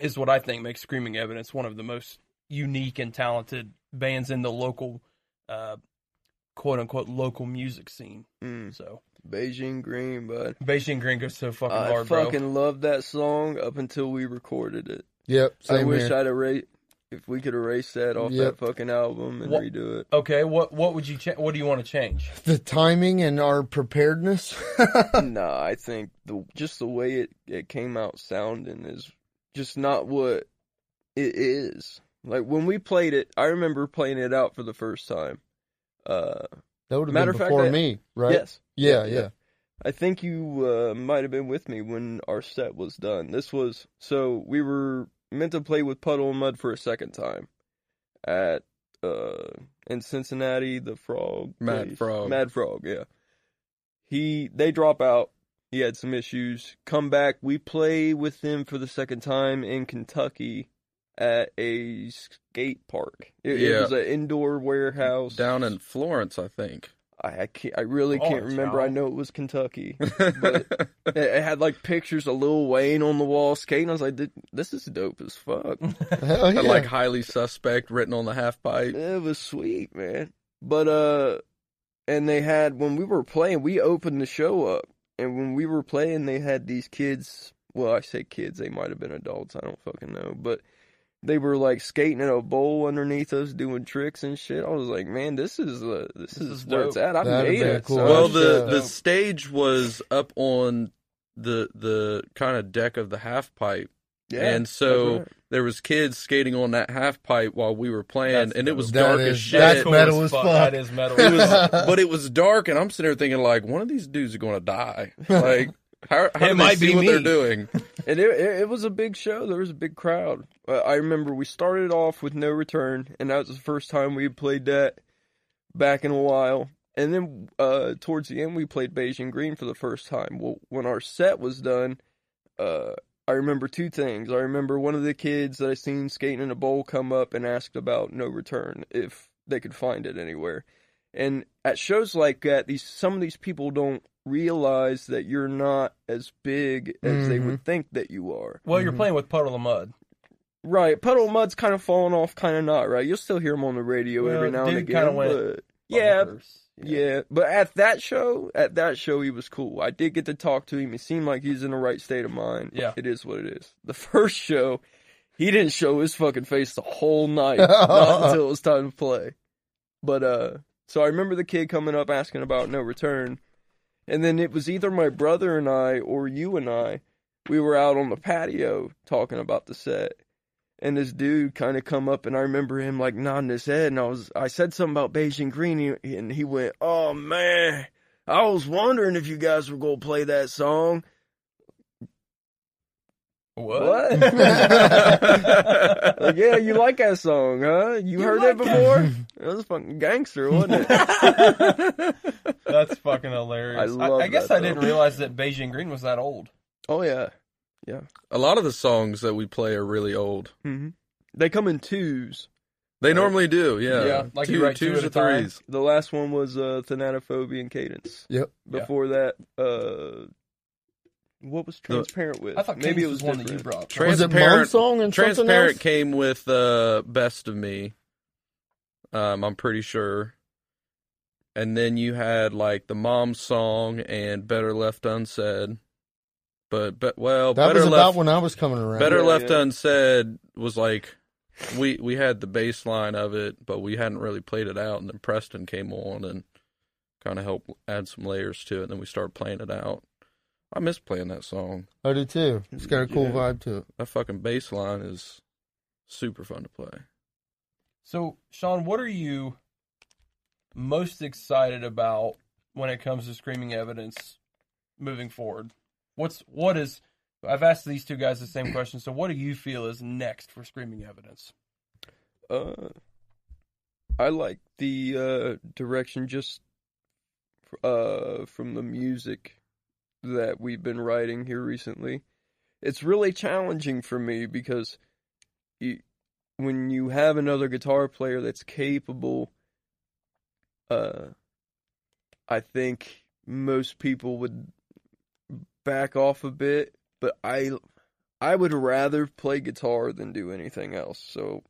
is what I think makes Screaming Evidence one of the most unique and talented bands in the local, uh, quote unquote local music scene. Mm, So Beijing Green, bud. Beijing Green goes so fucking I hard, bro. fucking love that song up until we recorded it. Yep. I Same wish here. I'd erase if we could erase that off Yep. that fucking album and What- redo it. Okay, what what would you cha- what do you want to change? the timing and our preparedness. nah, I think the just the way it, it came out sounding is just not what it is. Like when we played it, I remember playing it out for the first time. Uh, that would have been of fact, before I- me, right? Yes. Yeah, Yeah, yeah. I think you uh, might have been with me when our set was done. This was so we were meant to play with Puddle of Mudd for a second time at uh in Cincinnati, the Frog, Mad place. Frog. Mad Frog, yeah. He they drop out. He had some issues. Come back. We play with them for the second time in Kentucky at a skate park. It, it was an indoor warehouse Down in Florence, I think. I I, can't, I really can't remember. y'all. I know it was Kentucky. But it, it had like pictures of Lil Wayne on the wall skating. I was like, this is dope as fuck. Hell yeah. Had, like highly suspect written on the half pipe. it was sweet, man. But uh, and they had when we were playing, we opened the show up, and when we were playing, they had these kids. Well, I say kids, they might have been adults. I don't fucking know, but. They were like skating in a bowl underneath us, doing tricks and shit. I was like, "Man, this is uh, this, This is, is where it's at. I That'd made it." cool. son. Well, the the stage was up on the the kind of deck of the half pipe, Yeah, and so right. there was kids skating on that half pipe while we were playing, That's and it was dope. dark That as is- shit. that's cool metal as as fuck. fuck. That is metal. It was, but it was dark, and I'm sitting there thinking like, one of these dudes are going to die. Like, how, how It do they might see be what me. they're doing? And it, it, it was a big show. There was a big crowd. Uh, I remember we started off with No Return, and that was the first time we played that back in a while. And then uh, towards the end, we played Beijing Green for the first time. Well, when our set was done, uh, I remember two things. I remember one of the kids that I seen skating in a bowl come up and asked about No Return if they could find it anywhere. And at shows like that, these some of these people don't realize that you're not as big as they Mhm. would think that you are. well, you're Mhm. playing with Puddle of Mudd. Right, Puddle of Mudd's kind of falling off, kind of not. Right, you'll still hear him on the radio every now and dude again. kinda went but yeah, Bunkers. yeah, but at that show, at that show, he was cool. I did get to talk to him. He seemed like he's in the right state of mind. Yeah. it is what it is. The first show, he didn't show his fucking face the whole night, not until it was time to play. But uh, so I remember the kid coming up asking about No Return, and then it was either my brother and I or you and I. We were out on the patio talking about the set, and this dude kind of come up, and I remember him like nodding his head, and I was I said something about Beijing Green, and he went, "Oh man, I was wondering if you guys were gonna play that song." What? like, yeah, you like that song, huh? You, heard like it before? It was fucking gangster, wasn't it? That's fucking hilarious. I love I, guess that, I didn't realize that Beijing Green was that old. oh yeah. Yeah. A lot of the songs that we play are really old. hmm They come in twos. They Right. normally do, yeah. Yeah, like you two, write two twos at or a time. threes. The last one was uh, Thanatophobia and Cadence. Yep. Yeah. Before that, uh, what was Transparent with? I thought Maybe Cadence it was one that you different. brought. Trans- Was it Transparent- Song and something Transparent else? came with uh, Best of Me. Um, I'm pretty sure. And then you had like the mom song and Better Left Unsaid. But, but well, That better was about left when I was coming around. better Yeah, left yeah. unsaid was like we we had the baseline of it, but we hadn't really played it out, and then Preston came on and kind of helped add some layers to it. And then we started playing it out. I miss playing that song. I do too. It's got a cool Yeah. vibe to it. That fucking bass line is super fun to play. So, Shawn, what are you most excited about when it comes to screaming evidence moving forward? What's what is I've asked these two guys the same question. So, what do you feel is next for screaming evidence? Uh, I like the uh, direction just uh, from the music that we've been writing here recently. It's really challenging for me because you, when you have another guitar player that's capable, uh, I think most people would back off a bit, but I I would rather play guitar than do anything else. So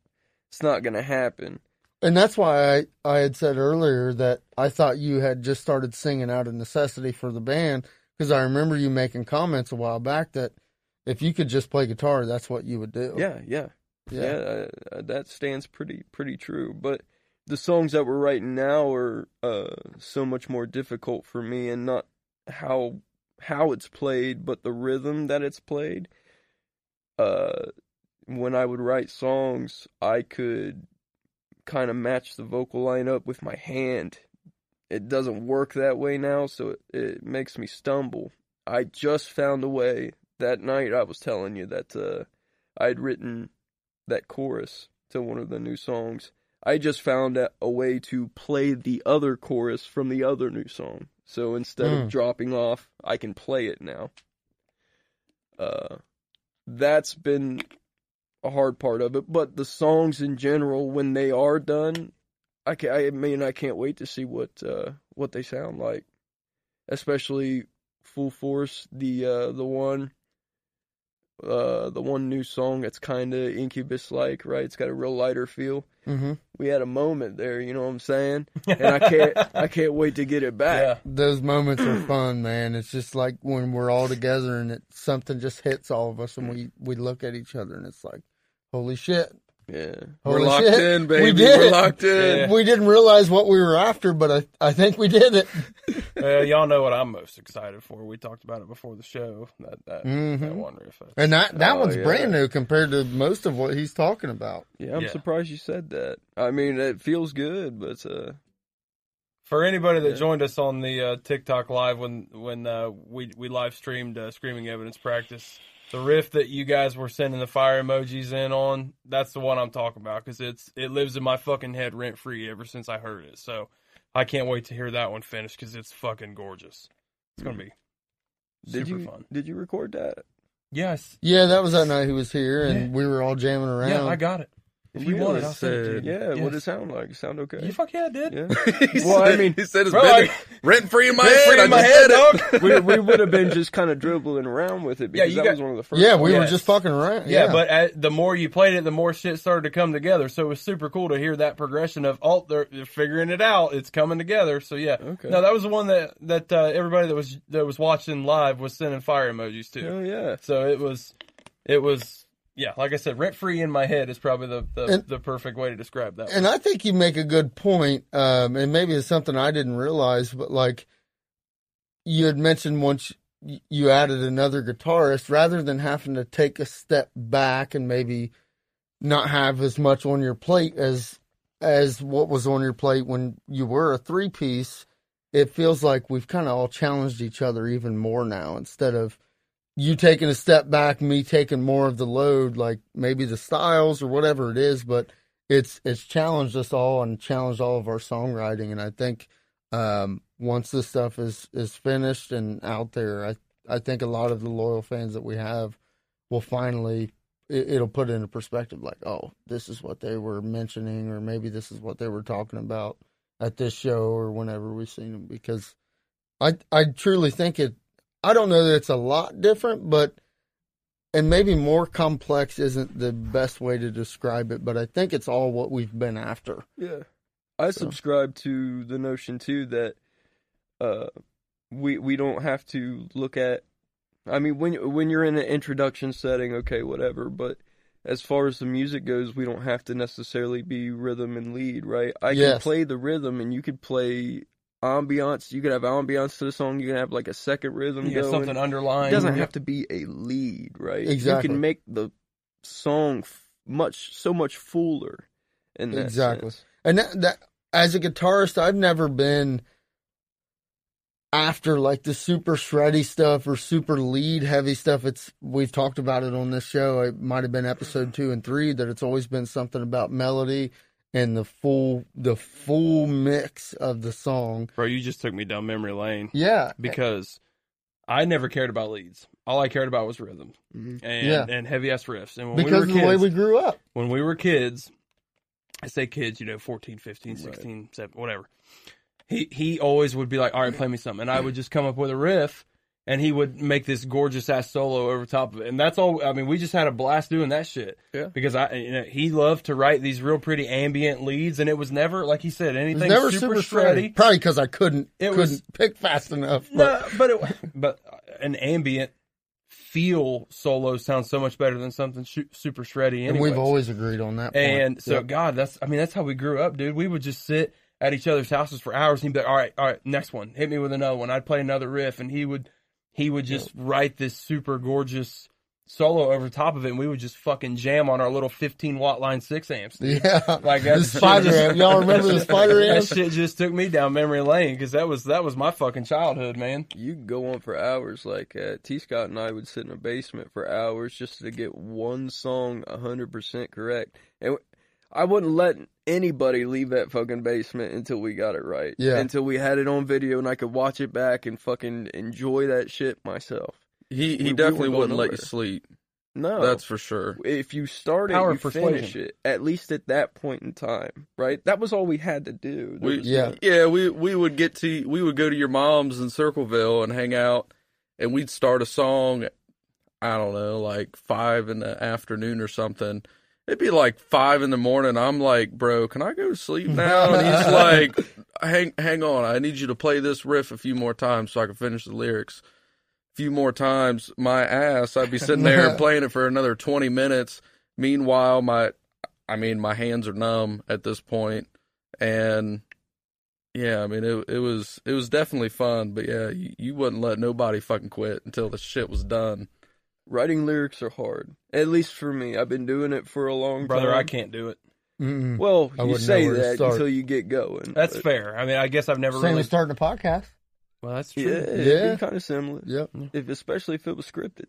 it's not going to happen. And that's why I, I had said earlier that I thought you had just started singing out of necessity for the band because I remember you making comments a while back that if you could just play guitar, that's what you would do. Yeah, yeah, Yeah. yeah. uh, uh, that stands pretty pretty true. But the songs that we're writing now are uh, so much more difficult for me, and not how how it's played, but the rhythm that it's played. Uh, when I would write songs, I could kind of match the vocal line up with my hand. It doesn't work that way now, so it, it makes me stumble. I just found a way that night. I was telling you that uh, I'd written that chorus to one of the new songs. I just found a, a way to play the other chorus from the other new song. So instead Hmm. of dropping off, I can play it now. Uh, that's been a hard part of it, but the songs in general, when they are done, I can, I mean, I can't wait to see what uh, what they sound like, especially Full Force, the uh, the one, uh, the one new song that's kind of Incubus like, right? It's got a real lighter feel. hmm We had a moment there, you know what I'm saying? And I can't, I can't wait to get it back. Yeah. Those moments are fun, man. It's just like when we're all together and it something just hits all of us and we, we look at each other and it's like, holy shit. Yeah. We're locked shit. in, baby. We did We're it. locked in. Yeah. We didn't realize what we were after, but I, I think we did it. Well, y'all know what I'm most excited for. We talked about it before the show. That that, that Mhm. one riff. And that, that Oh, one's yeah. brand new compared to most of what he's talking about. Yeah, I'm Yeah. surprised you said that. I mean, it feels good, but uh, For anybody that Yeah. joined us on the uh, TikTok live when when uh, we we live streamed uh, screaming evidence practice, the riff that you guys were sending the fire emojis in on, that's the one I'm talking about because it's it lives in my fucking head rent free ever since I heard it. So I can't wait to hear that one finished because it's fucking gorgeous. It's gonna be did super you fun. did you record that? Yes, Yeah, that was that night he was here and Yeah. we were all jamming around. yeah, I got it. If you Really? want it, I'll it to you. Yeah, what Yes. did it sound like? It sound okay? You fuck yeah, it did. Yeah. He Well, I mean- he said it's Bro, been rent free in my Rent head. free I in my head, said dog. we we would have been just kind of dribbling around with it Yeah, because you that got- was one of the first. Yeah, we were just fucking around. Yeah, but at, the more you played it, the more shit started to come together. So it was super cool to hear that progression of oh, they're, they're figuring it out. It's coming together. So yeah, Okay. no, that was the one that that uh, everybody that was that was watching live was sending fire emojis to. Hell yeah. So it was, it was yeah, like I said, rent free in my head is probably the the, And- the perfect way to describe that. And I think you make a good point, um, and maybe it's something I didn't realize, but like you had mentioned once you added another guitarist, rather than having to take a step back and maybe not have as much on your plate as as what was on your plate when you were a three piece, it feels like we've kind of all challenged each other even more now instead of you taking a step back, me taking more of the load, like maybe the styles or whatever it is, but it's it's challenged us all and challenged all of our songwriting. And I think um, once this stuff is is finished and out there, I I think a lot of the loyal fans that we have will finally it, it'll put it into perspective. Like, oh, this is what they were mentioning, or maybe this is what they were talking about at this show or whenever we've seen them. Because I I truly think it. I don't know that it's a lot different, but and maybe more complex isn't the best way to describe it, but I think it's all what we've been after. Yeah. I So- subscribe to the notion too that uh we we don't have to look at I mean, when when you're in an introduction setting, okay, whatever. But as far as the music goes, we don't have to necessarily be rhythm and lead, right? I can play the rhythm, and you could play ambiance. You could have ambiance to the song. You can have like a second rhythm You going. something underlying. It doesn't have to be a lead, right? Exactly. You can make the song f- much so much fuller. In that Exactly. sense. And that, that as a guitarist, I've never been after like the super shreddy stuff or super lead heavy stuff. It's we've talked about it on this show. It might have been episode mm-hmm. two and three that it's always been something about melody and the full the full mix of the song. Bro, you just took me down memory lane Yeah, because I never cared about leads. All I cared about was rhythm Mhm. and Yeah. and heavy ass riffs. And when because we of were the kids, way we grew up. when we were kids, I say kids, you know, 14, 15, 16, 7, whatever. He he always would be like, "All right, play me something," and I would just come up with a riff, and he would make this gorgeous ass solo over top of it, and that's all. I mean, we just had a blast doing that shit. Yeah. because I, you know, he loved to write these real pretty ambient leads, and it was never like he said anything never super, super shreddy. shreddy. Probably because I couldn't It couldn't was- pick fast enough. But No, but it, but an ambient feel solo sounds so much better than something sh- super shreddy. and we've always agreed on that. Point. And so, Yep. God, that's I mean, that's how we grew up, dude. We would just sit at each other's houses for hours, and he'd be like, "All right, all right, next one, hit me with another one." I'd play another riff, and he would he would just write this super gorgeous solo over top of it, and we would just fucking jam on our little 15 watt line six amps. dude. yeah, Like the that spider shit amp. Y'all remember the spider That shit just took me down memory lane because that was that was my fucking childhood, man. You could go on for hours. Like uh, T. Scott and I would sit in a basement for hours just to get one song hundred percent correct, and I wouldn't let anybody leave that fucking basement until we got it right. Yeah. Until we had it on video and I could watch it back and fucking enjoy that shit myself. He he we definitely weren't wouldn't let you sleep. No, That's for sure. if you start it, Power you persuasion. finish it. At least at that point in time, right? That was all we had to do. We, was Yeah. no- yeah, we we would get to we would go to your mom's in Circleville and hang out, and we'd start a song. I don't know, like five in the afternoon or something. It'd be like five in the morning. I'm like, bro, can I go to sleep now? And he's like, hang hang on, I need you to play this riff a few more times so I can finish the lyrics. A few more times, my ass, I'd be sitting there playing it for another twenty minutes. Meanwhile, my I mean, my hands are numb at this point. point, and yeah, I mean, it it was it was definitely fun, but yeah, you, you wouldn't let nobody fucking quit until the shit was done. Writing lyrics are hard. At least for me. I've been doing it for a long time. Brother, time. I can't do it. Mm-mm. Well, I you wouldn't say know where to that start. until you get going. That's but- fair. I mean, I guess I've never Same really. as starting a podcast. Well, that's Yeah, true. it'd Yeah. be kind of similar. Yep. If especially if it was scripted.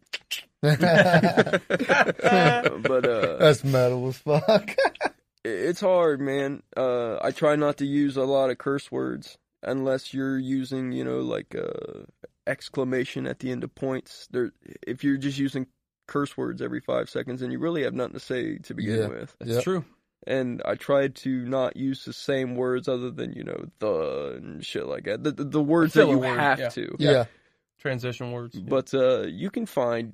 That's but uh metal as fuck. it's hard, man. Uh I try not to use a lot of curse words unless you're using, you know, like uh exclamation at the end of points. There if you're just using curse words every 5 seconds and you really have nothing to say to begin Yeah. with. That's Yep. true. and I tried to not use the same words other than you know the and shit like that. The the, the words that you word, have yeah. to. yeah. Transition words. But uh, you can find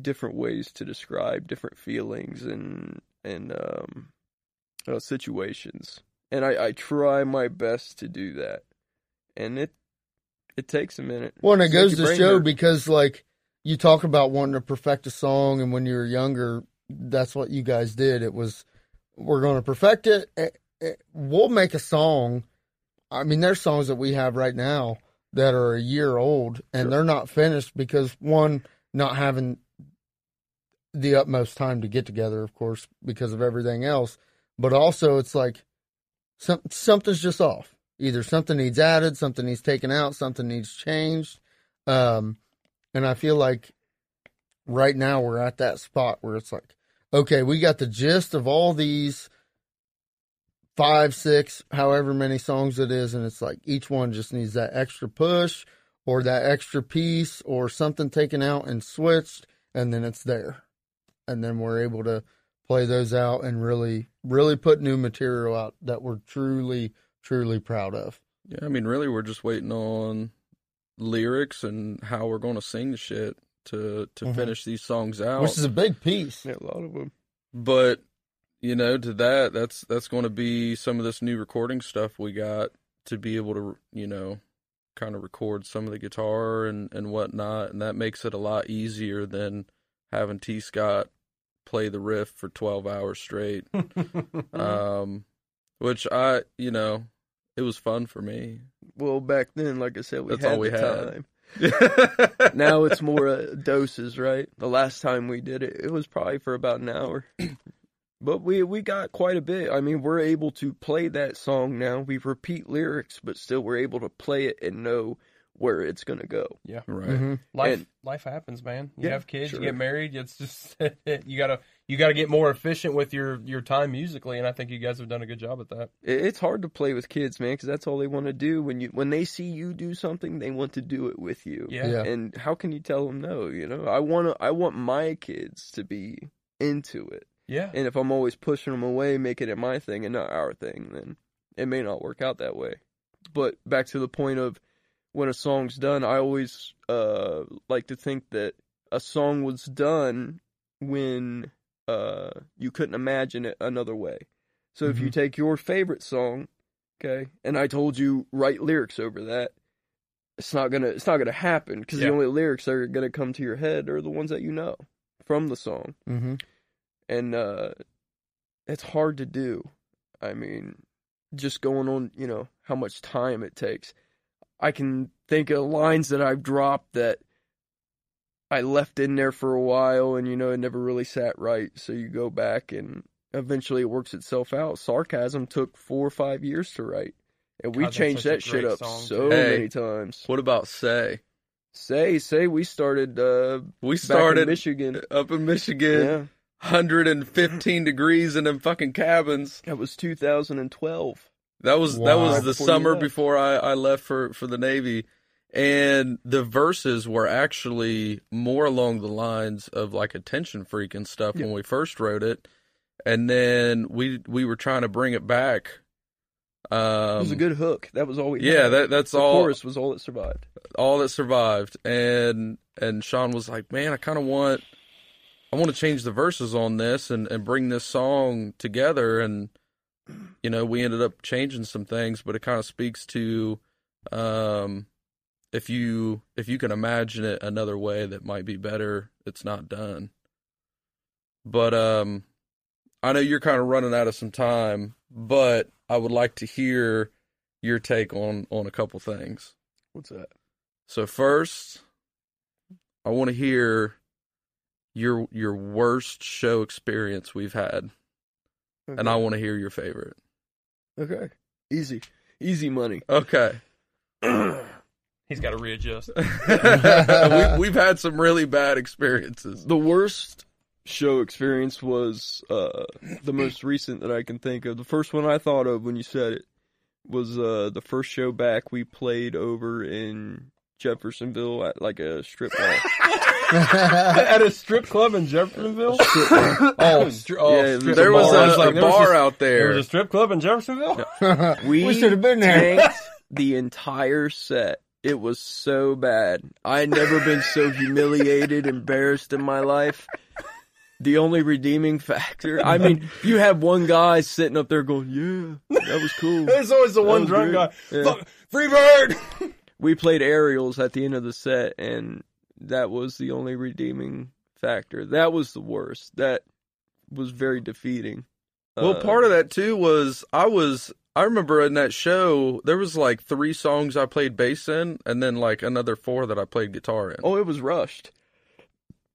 different ways to describe different feelings and and um, uh, situations, and I, I try my best to do that, and it it takes a minute. Well, and it goes to show hurt. because, like, you talk about wanting to perfect a song, and when you were younger, that's what you guys did. It was, we're going to perfect it. Eh, eh, We'll make a song. I mean, there's songs that we have right now that are a year old, and Sure. they're not finished because one, not having the utmost time to get together, of course, because of everything else, but also it's like some, something's just off. Either something needs added, something needs taken out, something needs changed. Um, and I feel like right now we're at that spot where it's like, okay, we got the gist of all these five, six, however many songs it is, and it's like each one just needs that extra push or that extra piece or something taken out and switched, and then it's there. And then we're able to play those out and really, really put new material out that we're truly, truly proud of. Yeah, I mean, really, we're just waiting on lyrics and how we're going to sing the shit to to Mhm. finish these songs out. Which is a big piece. Yeah, a lot of them. but you know, to that, that's that's going to be some of this new recording stuff we got to be able to, you know, kind of record some of the guitar and and whatnot, and that makes it a lot easier than having T Scott play the riff for twelve hours straight. um, which I, you know, it was fun for me. Well, back then, like I said, we That's had all we the had. time. now it's more uh, doses, right? The last time we did it, it was probably for about an hour. But we we got quite a bit. I mean, we're able to play that song now. We repeat lyrics, but still we're able to play it and know where it's gonna go. Yeah. Right. Mhm. life And- life happens, man. You Yeah, have kids, sure. you get married. It's just you gotta you gotta get more efficient with your your time musically, and I think you guys have done a good job at that. It's hard to play with kids, man, because that's all they want to do. When you when they see you do something, they want to do it with you. Yeah. Yeah. And how can you tell them no? You know, I want to. I want my kids to be into it. Yeah. And if I'm always pushing them away, making it my thing and not our thing, then it may not work out that way. But back to the point of when a song's done, I always uh, like to think that a song was done when uh, you couldn't imagine it another way. So if you take your favorite song, okay, and I told you write lyrics over that, it's not gonna it's not gonna happen because Yeah. the only lyrics that are gonna come to your head are the ones that you know from the song mm-hmm. and uh it's hard to do i mean just going on you know how much time it takes i can think of lines that i've dropped that i left in there for a while and you know it never really sat right so you go back and eventually it works itself out sarcasm took four or five years to write and we God, changed that shit up song, so. Hey. many times What about say? say say we started uh We back in started michigan up in Michigan, yeah 115 degrees in them fucking cabins. that was 2012 That was that Wow. was Right the before summer before I, I left for, for the Navy. And the verses were actually more along the lines of like attention freak and stuff when we first wrote it. And then we we were trying to bring it back. Um, It was a good hook. That was all we yeah, had. that that's the all chorus was all that survived. all that survived. And and Shawn was like, "Man, I kind of want I want to change the verses on this and and bring this song together." And you know, we ended up changing some things, but it kind of speaks to um if you if you can imagine it another way that might be better, it's not done. But um I know you're kind of running out of some time, but I would like to hear your take on on a couple things. What's that? So first, I want to hear your your worst show experience we've had, and I want to hear your favorite. okay, easy, easy money. Okay. He's got to readjust. we, we've had some really bad experiences. The worst show experience was uh, the most recent that I can think of. The first one I thought of when you said it was uh, the first show back we played over in Jeffersonville at like a strip mall. At a strip club in Jeffersonville. oh, stri- oh, Yeah, strip There was bar. I a, like, a there was bar a- out There There was a strip club in Jeffersonville. We, We should have been there. the entire set. It was so bad. I had never been so humiliated, embarrassed in my life. The only redeeming factor, I mean, you have one guy sitting up there going, "Yeah, that was cool." There's always the That one drunk great. guy. Yeah. Fuck, free bird. We played aerials at the end of the set, and that was the only redeeming factor. That was the worst. That was very defeating. Well, Uh, part of that too was I was I remember in that show there was like three songs I played bass in, and then like another four that I played guitar in. oh, it was rushed.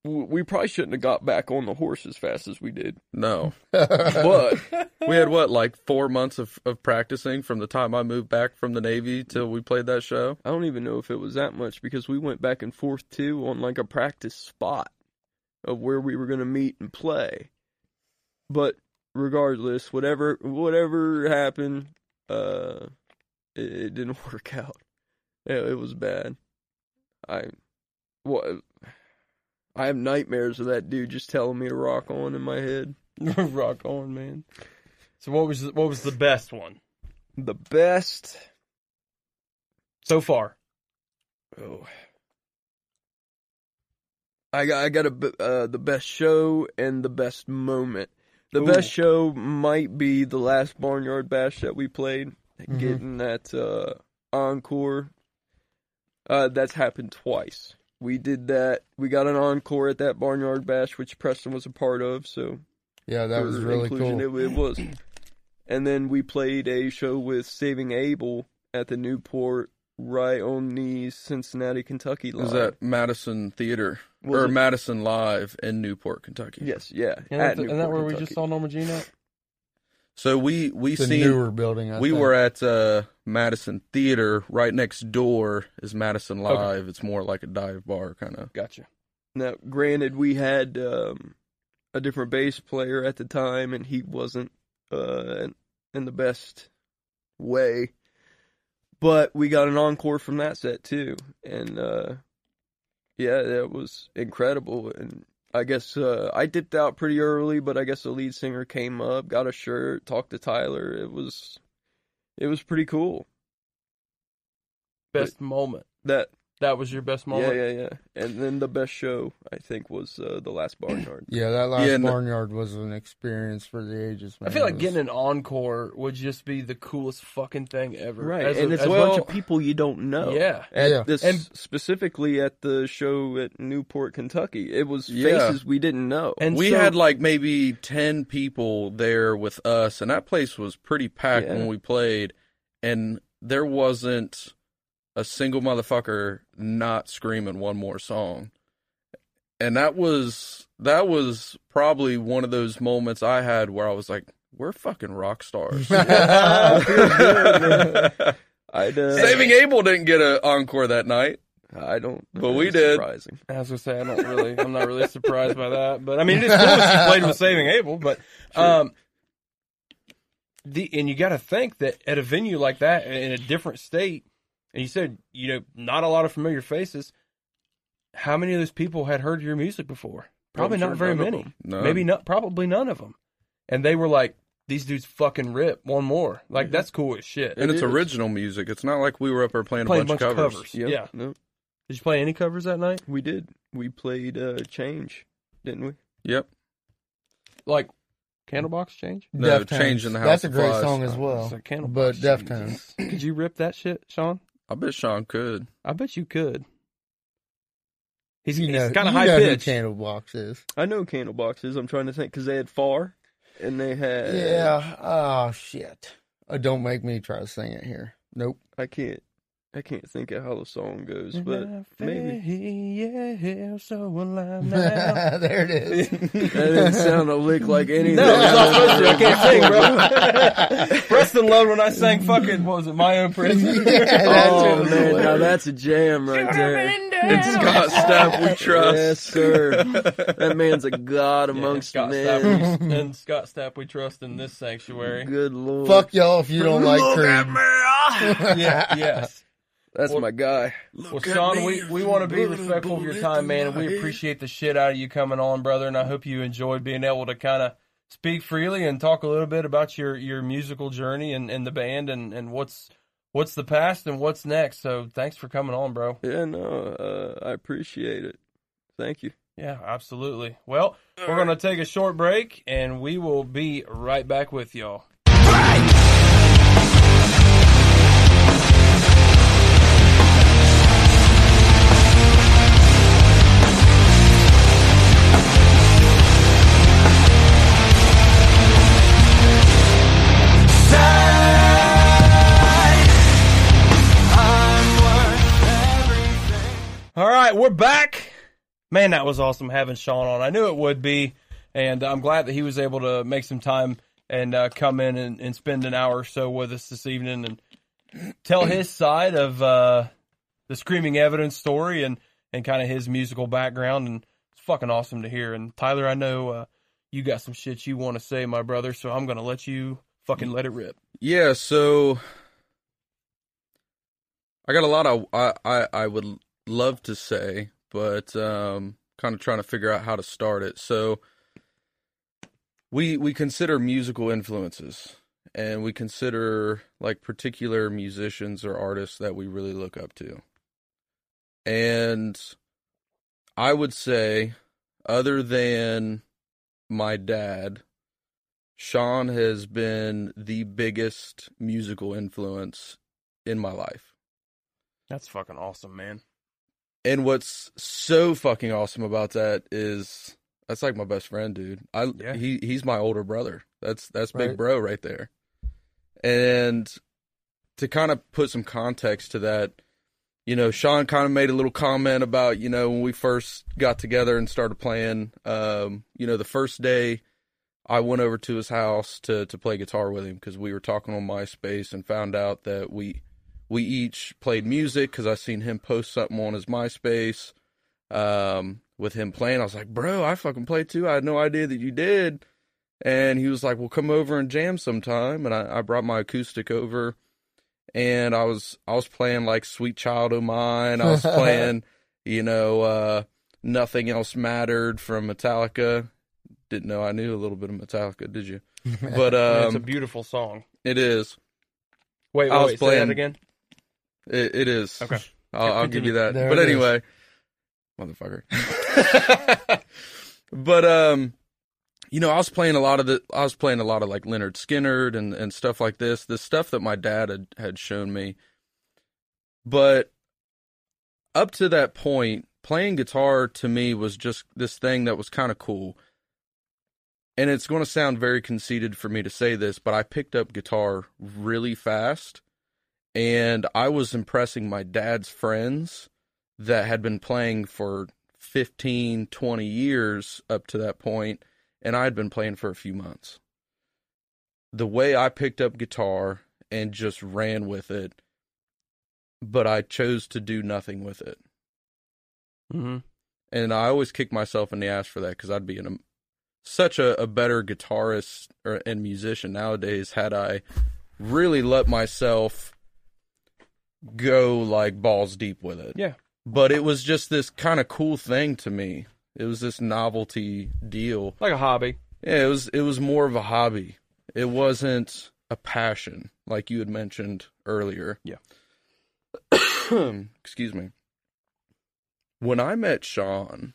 We probably shouldn't have got back on the horse as fast as we did. No, But we had what like four months of of practicing from the time I moved back from the Navy till we played that show. I don't even know if it was that much because we went back and forth too on like a practice spot of where we were going to meet and play. But regardless, whatever whatever happened, uh, it, it didn't work out. It, it was bad. I what I have nightmares of that dude just telling me to rock on in my head. Rock on, man. So what was the, what was the best one The best. so far? Oh. I got I got a uh, the best show and the best moment. The Ooh. best show might be the last Barnyard Bash that we played, getting that uh, encore Uh, that's happened twice. We did that. We got an encore at that Barnyard Bash, which Preston was a part of. So Yeah, that was really cool. It, it was. And then we played a show with Saving Abel at the Newport, right on the Cincinnati, Kentucky line. Is that Madison Theater Was or it- Madison Live in Newport, Kentucky? Yes, yeah. And at that's, isn't that Newport, where we just saw Norma Jean at? So we we the seen newer building. I we think. were at uh, Madison Theater. Right next door is Madison Live. It's more like a dive bar kind of. Gotcha. Now, granted, we had um, a different bass player at the time, and he wasn't uh, in the best way. But we got an encore from that set too, and uh, yeah, that was incredible. And I guess uh, I dipped out pretty early, but I guess the lead singer came up, got a shirt, talked to Tyler. It was, it was pretty cool. Best moment. That That was your best moment. yeah, yeah, yeah. And then the best show I think was uh, the last Barnyard. Yeah, that last Yeah, no- barnyard was an experience for the ages. I feel like was- getting an encore would just be the coolest fucking thing ever. Right, As and a, it's as a bunch of people you don't know. Yeah. At Yeah. this And- specifically at the show at Newport, Kentucky, it was Yeah. faces we didn't know. And we so- had like maybe 10 people there with us and that place was pretty packed Yeah. when we played and there wasn't a single motherfucker not screaming one more song and that was that was probably one of those moments i had where i was like we're fucking rock stars I'd, uh, saving abel didn't get an encore that night I don't, But we it's did. Surprising. I was gonna say I don't really, I'm not really surprised by that, but I mean it's cool that you played with Saving Abel, but um, the and you got to think that at a venue like that in a different state, and you said you know not a lot of familiar faces. How many of those people had heard your music before? Probably I'm not sure very many. None. Maybe not. Probably none of them. And they were like, "These dudes fucking rip one more." Like that's cool as shit. and It it's is. original music it's not like we were up there playing, Playing a bunch, of covers, Yep. Yeah. No, Did you play any covers that night? we did. We played uh, Change, didn't we? yep Like Candlebox Change? No, Deftones. Change in the House That's a great Flies. song as well. like But Deftones. Could you rip that shit, Shawn? I bet Shawn could I bet you could. He's, You he's know, kind of you high know who pitched. Candlebox is. I know candle boxes. I'm trying to think because they had Far, and they had Yeah. Oh shit. Uh, don't make me try to sing it here. Nope. I can't. I can't think of how the song goes, but maybe Yeah, so alive now. there it is. that didn't sound a lick like anything. No, it's not supposed to. I can't sing, bro. Preston loved when I sang fucking, what was it, My Own Prison? Yeah, that's oh it. man, now that's a jam right there. it's scott stapp we trust Yes, sir. That man's a god amongst Scott men. Stapp, we- and Scott Stapp we trust in this sanctuary. Good lord. Fuck y'all if you don't like Creed. yeah, yes. That's Well- my guy. Well, Shawn, we, we want to be respectful of your time, man, and we appreciate the shit out of you coming on, brother. And I hope you enjoyed being able to kind of speak freely and talk a little bit about your, your musical journey and, and the band and, and what's what's the past and what's next. So thanks for coming on, bro. Yeah, no, uh, I appreciate it. Thank you. Yeah, absolutely. Well, we're going to take a short break, and we will be right back with y'all. All right, we're back. Man, that was awesome having Shawn on. I knew it would be, and I'm glad that he was able to make some time and uh, come in and, and spend an hour or so with us this evening and tell his side of uh, the Screaming Evidence story and, and kind of his musical background. And it's fucking awesome to hear. And Tyler, I know uh, you got some shit you want to say, my brother, so I'm going to let you fucking let it rip. Yeah, so I got a lot of I I, I would love to say, but um kind of trying to figure out how to start it. So we we consider musical influences and we consider like particular musicians or artists that we really look up to. And I would say other than my dad, Shawn has been the biggest musical influence in my life. That's fucking awesome, man. And what's so fucking awesome about that is that's like my best friend, dude. I Yeah. he he's my older brother. That's that's big Right. bro right there. And to kind of put some context to that, you know, Shawn kind of made a little comment about, you know, when we first got together and started playing, um, you know, the first day I went over to his house to to play guitar with him because we were talking on MySpace and found out that we we each played music because I seen him post something on his MySpace um, with him playing. I was like, bro, I fucking play too. I had no idea that you did. And he was like, well, come over and jam sometime. And I, I brought my acoustic over and I was, I was playing like Sweet Child O' Mine. I was playing, you know, uh, Nothing Else Mattered from Metallica. Didn't know I knew a little bit of Metallica, did you? But, Man, it's a um, beautiful song. it is. Wait, I wait, was wait say playing- that again. It, it is. Okay. I'll, I'll give you that. There but it is. anyway, motherfucker. but um, you know, I was playing a lot of the. I was playing a lot of like Lynyrd Skynyrd and and stuff like this. The stuff that my dad had had shown me. But up to that point, playing guitar to me was just this thing that was kind of cool. And it's going to sound very conceited for me to say this, but I picked up guitar really fast and I was impressing my dad's friends that had been playing for 15, 20 years up to that point, and I had been playing for a few months. The way I picked up guitar and just ran with it, but I chose to do nothing with it. Mm-hmm. And I always kick myself in the ass for that because I'd be such a, a better guitarist or, and musician nowadays had I really let myself go like balls deep with it. Yeah. But it was just this kind of cool thing to me. It was this novelty deal. Like a hobby. Yeah, it was it was more of a hobby. It wasn't a passion like you had mentioned earlier. Yeah. Excuse me. When I met Shawn,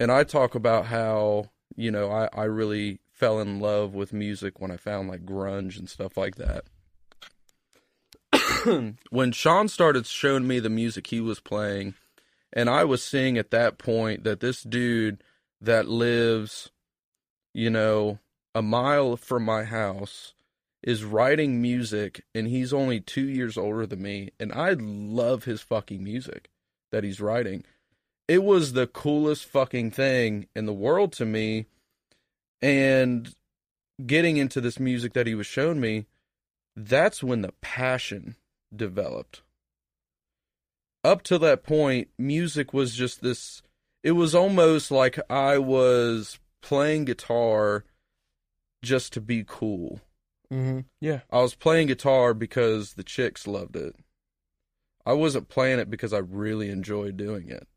and I talk about how, you know, I, I really fell in love with music when I found like grunge and stuff like that. when Shawn started showing me the music he was playing, and I was seeing at that point that this dude that lives, you know, a mile from my house is writing music and he's only two years older than me and I love his fucking music that he's writing. It was the coolest fucking thing in the world to me. And getting into this music that he was showing me, that's when the passion developed. Up to that point, music was just this it was almost like I was playing guitar just to be cool. Mm-hmm. Yeah. I was playing guitar because the chicks loved it. I wasn't playing it because I really enjoyed doing it.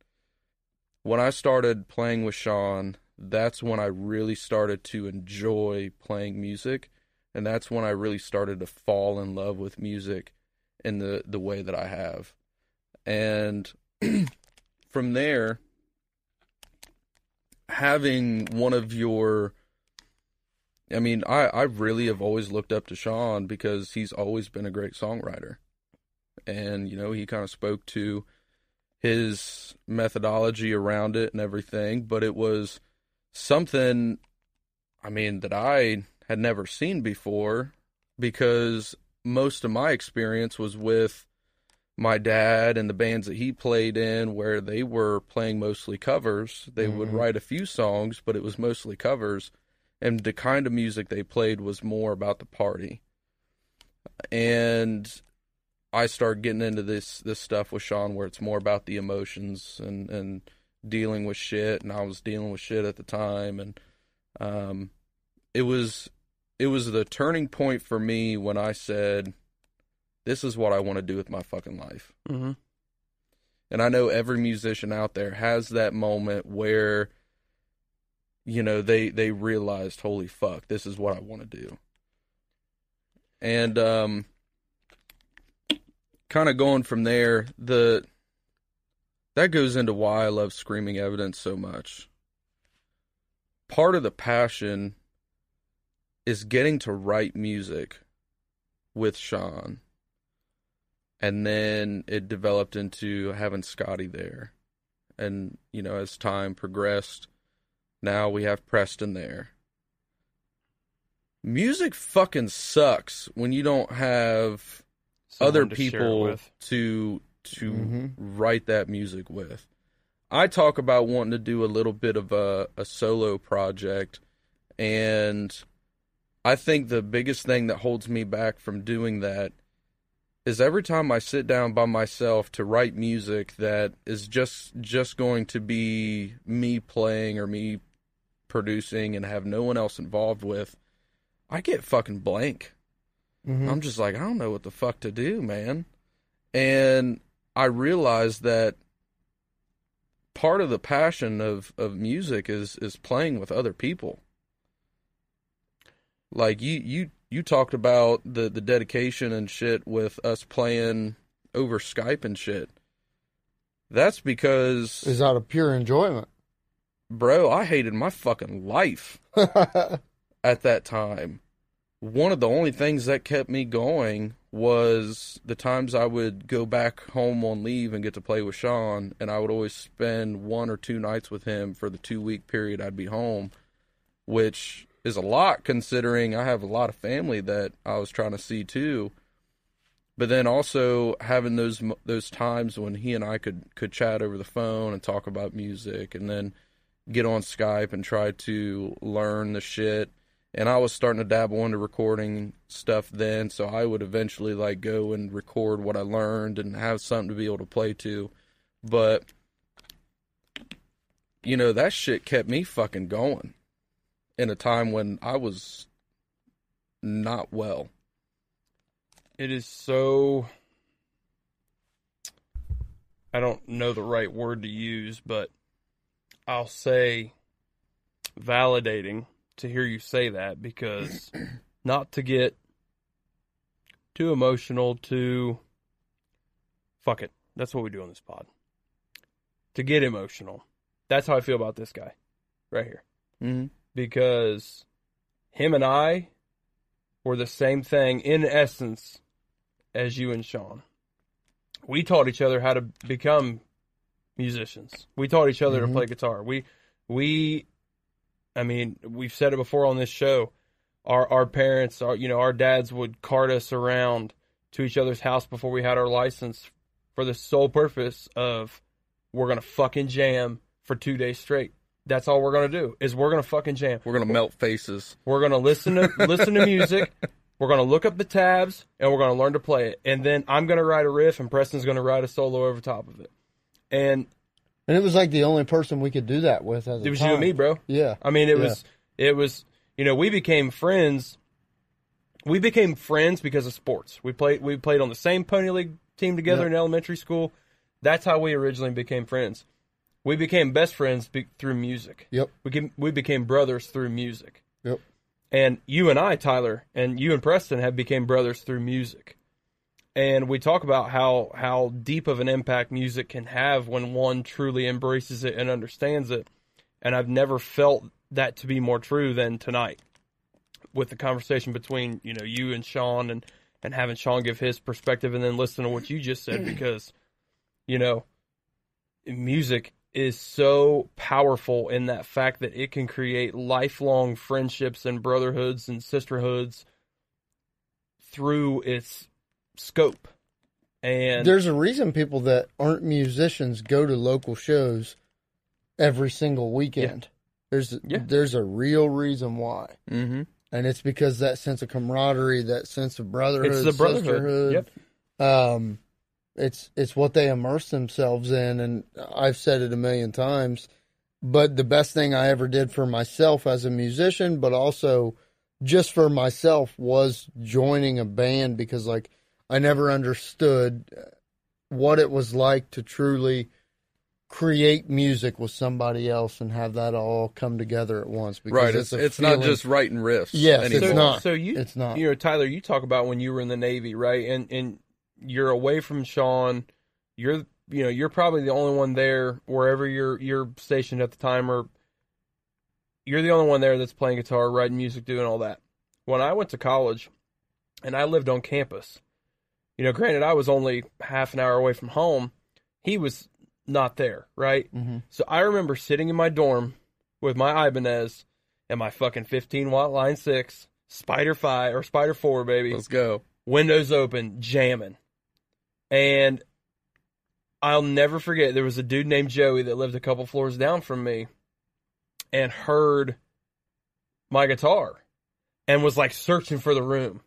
When I started playing with Shawn, that's when I really started to enjoy playing music, and that's when I really started to fall in love with music in the the way that I have. And from there having one of your I mean, I, I really have always looked up to Shawn because he's always been a great songwriter. And, you know, he kind of spoke to his methodology around it and everything, but it was something, I mean, that I had never seen before because most of my experience was with my dad and the bands that he played in where they were playing mostly covers. They would Mhm. write a few songs, but it was mostly covers and the kind of music they played was more about the party. And I started getting into this this stuff with Shawn where it's more about the emotions and and dealing with shit and I was dealing with shit at the time and um it was it was the turning point for me when I said this is what I want to do with my fucking life. Mm-hmm. And I know every musician out there has that moment where you know they they realized holy fuck this is what I want to do. And um kind of going from there the that goes into why I love screaming evidence so much. Part of the passion is getting to write music with Shawn and then it developed into having Scotty there. And, you know, as time progressed, now we have Preston there. Music fucking sucks when you don't have other Someone to people with. to to Mhm. write that music with. I talk about wanting to do a little bit of a, a solo project, and I think the biggest thing that holds me back from doing that is every time I sit down by myself to write music that is just just going to be me playing or me producing and have no one else involved with, I get fucking blank. Mhm. I'm just like, I don't know what the fuck to do, man. And I realized that part of the passion of, of music is is playing with other people. Like you you you talked about the the dedication and shit with us playing over Skype and shit. That's because Is out of pure enjoyment. bro, I hated my fucking life at that time. One of the only things that kept me going was the times I would go back home on leave and get to play with Shawn, and I would always spend one or two nights with him for the two week period I'd be home, which is a lot considering I have a lot of family that I was trying to see too. But then also having those those times when he and I could could chat over the phone and talk about music, and then get on Skype and try to learn the shit. And I was starting to dabble into recording stuff then, so I would eventually like go and record what I learned and have something to be able to play to. But you know, that shit kept me fucking going in a time when I was not well. it is so I don't know the right word to use, but I'll say validating to hear you say that because not to get too emotional to fuck it. That's what we do on this pod. To get emotional. That's how I feel about this guy right here Mm-hmm. Because him and I were the same thing in essence as you and Shawn. We taught each other how to become musicians. We taught each other Mhm. to play guitar. We we I mean, we've said it before on this show. Our our parents, our you know, our dads would cart us around to each other's house before we had our license for the sole purpose of we're gonna fucking jam for two days straight. That's all we're gonna do is we're gonna fucking jam. We're gonna melt faces. We're gonna listen to listen to music. We're gonna look up the tabs and we're gonna learn to play it. And then I'm gonna write a riff and Preston's gonna write a solo over top of it. And and it was like the only person we could do that with at the it was time. you and me, bro. Yeah. I mean, it Yeah. was it was you know we became friends. We became friends because of sports. We played we played on the same pony league team together Yep. in elementary school. That's how we originally became friends. We became best friends be- through music. Yep. We we became brothers through music. Yep. And you and I, Tyler, and you and Preston have became brothers through music. And we talk about how how deep of an impact music can have when one truly embraces it and understands it. And I've never felt that to be more true than tonight with the conversation between, you know, you and Shawn and and having Shawn give his perspective and then listen to what you just said because you know, music is so powerful in that fact that it can create lifelong friendships and brotherhoods and sisterhoods through its scope. And There's a reason people that aren't musicians go to local shows every single weekend. There's Yeah. there's a real reason why. Mm-hmm. And it's because that sense of camaraderie, that sense of brotherhood, it's the brotherhood. sisterhood, Yep. um, it's it's what they immerse themselves in, and I've said it a million times. But the best thing I ever did for myself as a musician, but also just for myself, was joining a band because like I never understood what it was like to truly create music with somebody else and have that all come together at once. Because Right. it's It's, it's not just writing riffs. Yes, it's anymore. so, not. So you, It's not. You know, Tyler, you talk about when you were in the Navy, right? And and you're away from Shawn. You're you know you're probably the only one there wherever you're you're stationed at the time, or you're the only one there that's playing guitar, writing music, doing all that. When I went to college, and I lived on campus, You know, granted, I was only half an hour away from home. He was not there, right? Mm-hmm. So I remember sitting in my dorm with my Ibanez and my fucking 15 watt line six, Spider 5 or Spider 4, baby Let's go. windows open, jamming. And I'll never forget there was a dude named Joey that lived a couple floors down from me and heard my guitar and was like searching for the room.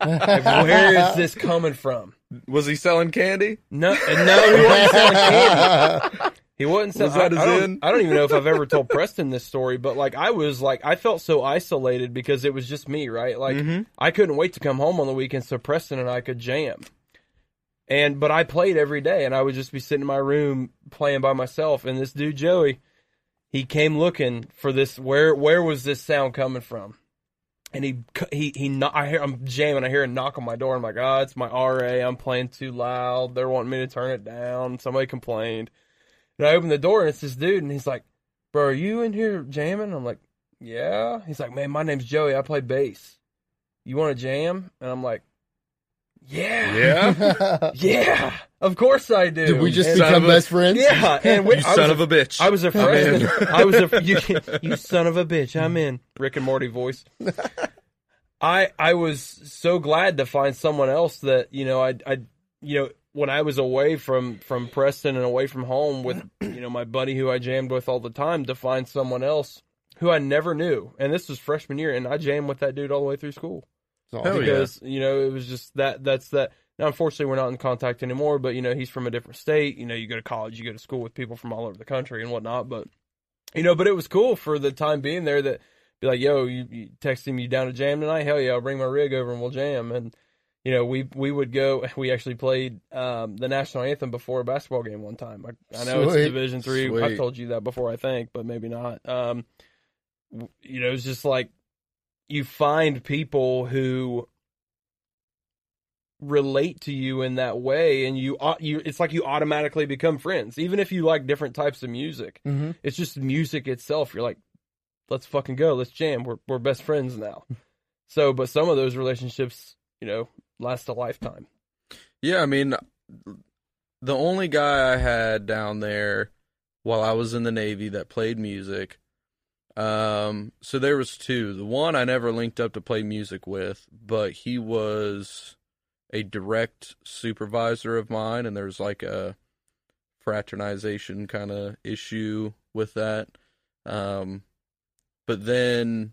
Like, where is this coming from? Was he selling candy? No, no, he wasn't selling candy. He wasn't selling. Was I, I don't? I don't even know if I've ever told Preston this story, but like I was like I felt so isolated because it was just me, right? Like Mhm. I couldn't wait to come home on the weekend so Preston and I could jam. And but I played every day, and I would just be sitting in my room playing by myself. And this dude Joey, he came looking for this. Where where was this sound coming from? And he he he. I hear I'm jamming. I hear a knock on my door. I'm like, oh, it's my RA. I'm playing too loud. They're wanting me to turn it down. Somebody complained. And I open the door, and it's this dude, and he's like, "Bro, are you in here jamming?" I'm like, "Yeah." He's like, "Man, my name's Joey. I play bass. You want to jam?" And I'm like, "Yeah, Yeah. yeah, of course I do." Did we just And- become of a- best friends? yeah, and we, You I son a- of a bitch. I was a in. freshman. I was a you, you son of a bitch. I'm in Rick and Morty voice. I I was so glad to find someone else that you know I I you know when I was away from from Preston and away from home with you know my buddy who I jammed with all the time to find someone else who I never knew and this was freshman year and I jammed with that dude all the way through school It's Hell awesome. yeah. because you know it was just that that's that now unfortunately we're not in contact anymore but you know he's from a different state you know you go to college you go to school with people from all over the country and whatnot but you know but it was cool for the time being there that be like yo you, you text him you down to jam tonight hell yeah i'll bring my rig over and we'll jam and you know we we would go we actually played um, the national anthem before a basketball game one time i, I know Sweet. it's division three i Sweet. told you that before i think but maybe not um, you know it's just like you find people who relate to you in that way and you you it's like you automatically become friends. Even if you like different types of music hmm it's just music itself. You're like let's fucking go. Let's jam. We're we're best friends now. So but some of those relationships you know last a lifetime. Yeah, I mean, the only guy I had down there while I was in the Navy that played music. Um, so there was two. The one I never linked up to play music with, but he was a direct supervisor of mine, and there's like a fraternization kind of issue with that. Um, but then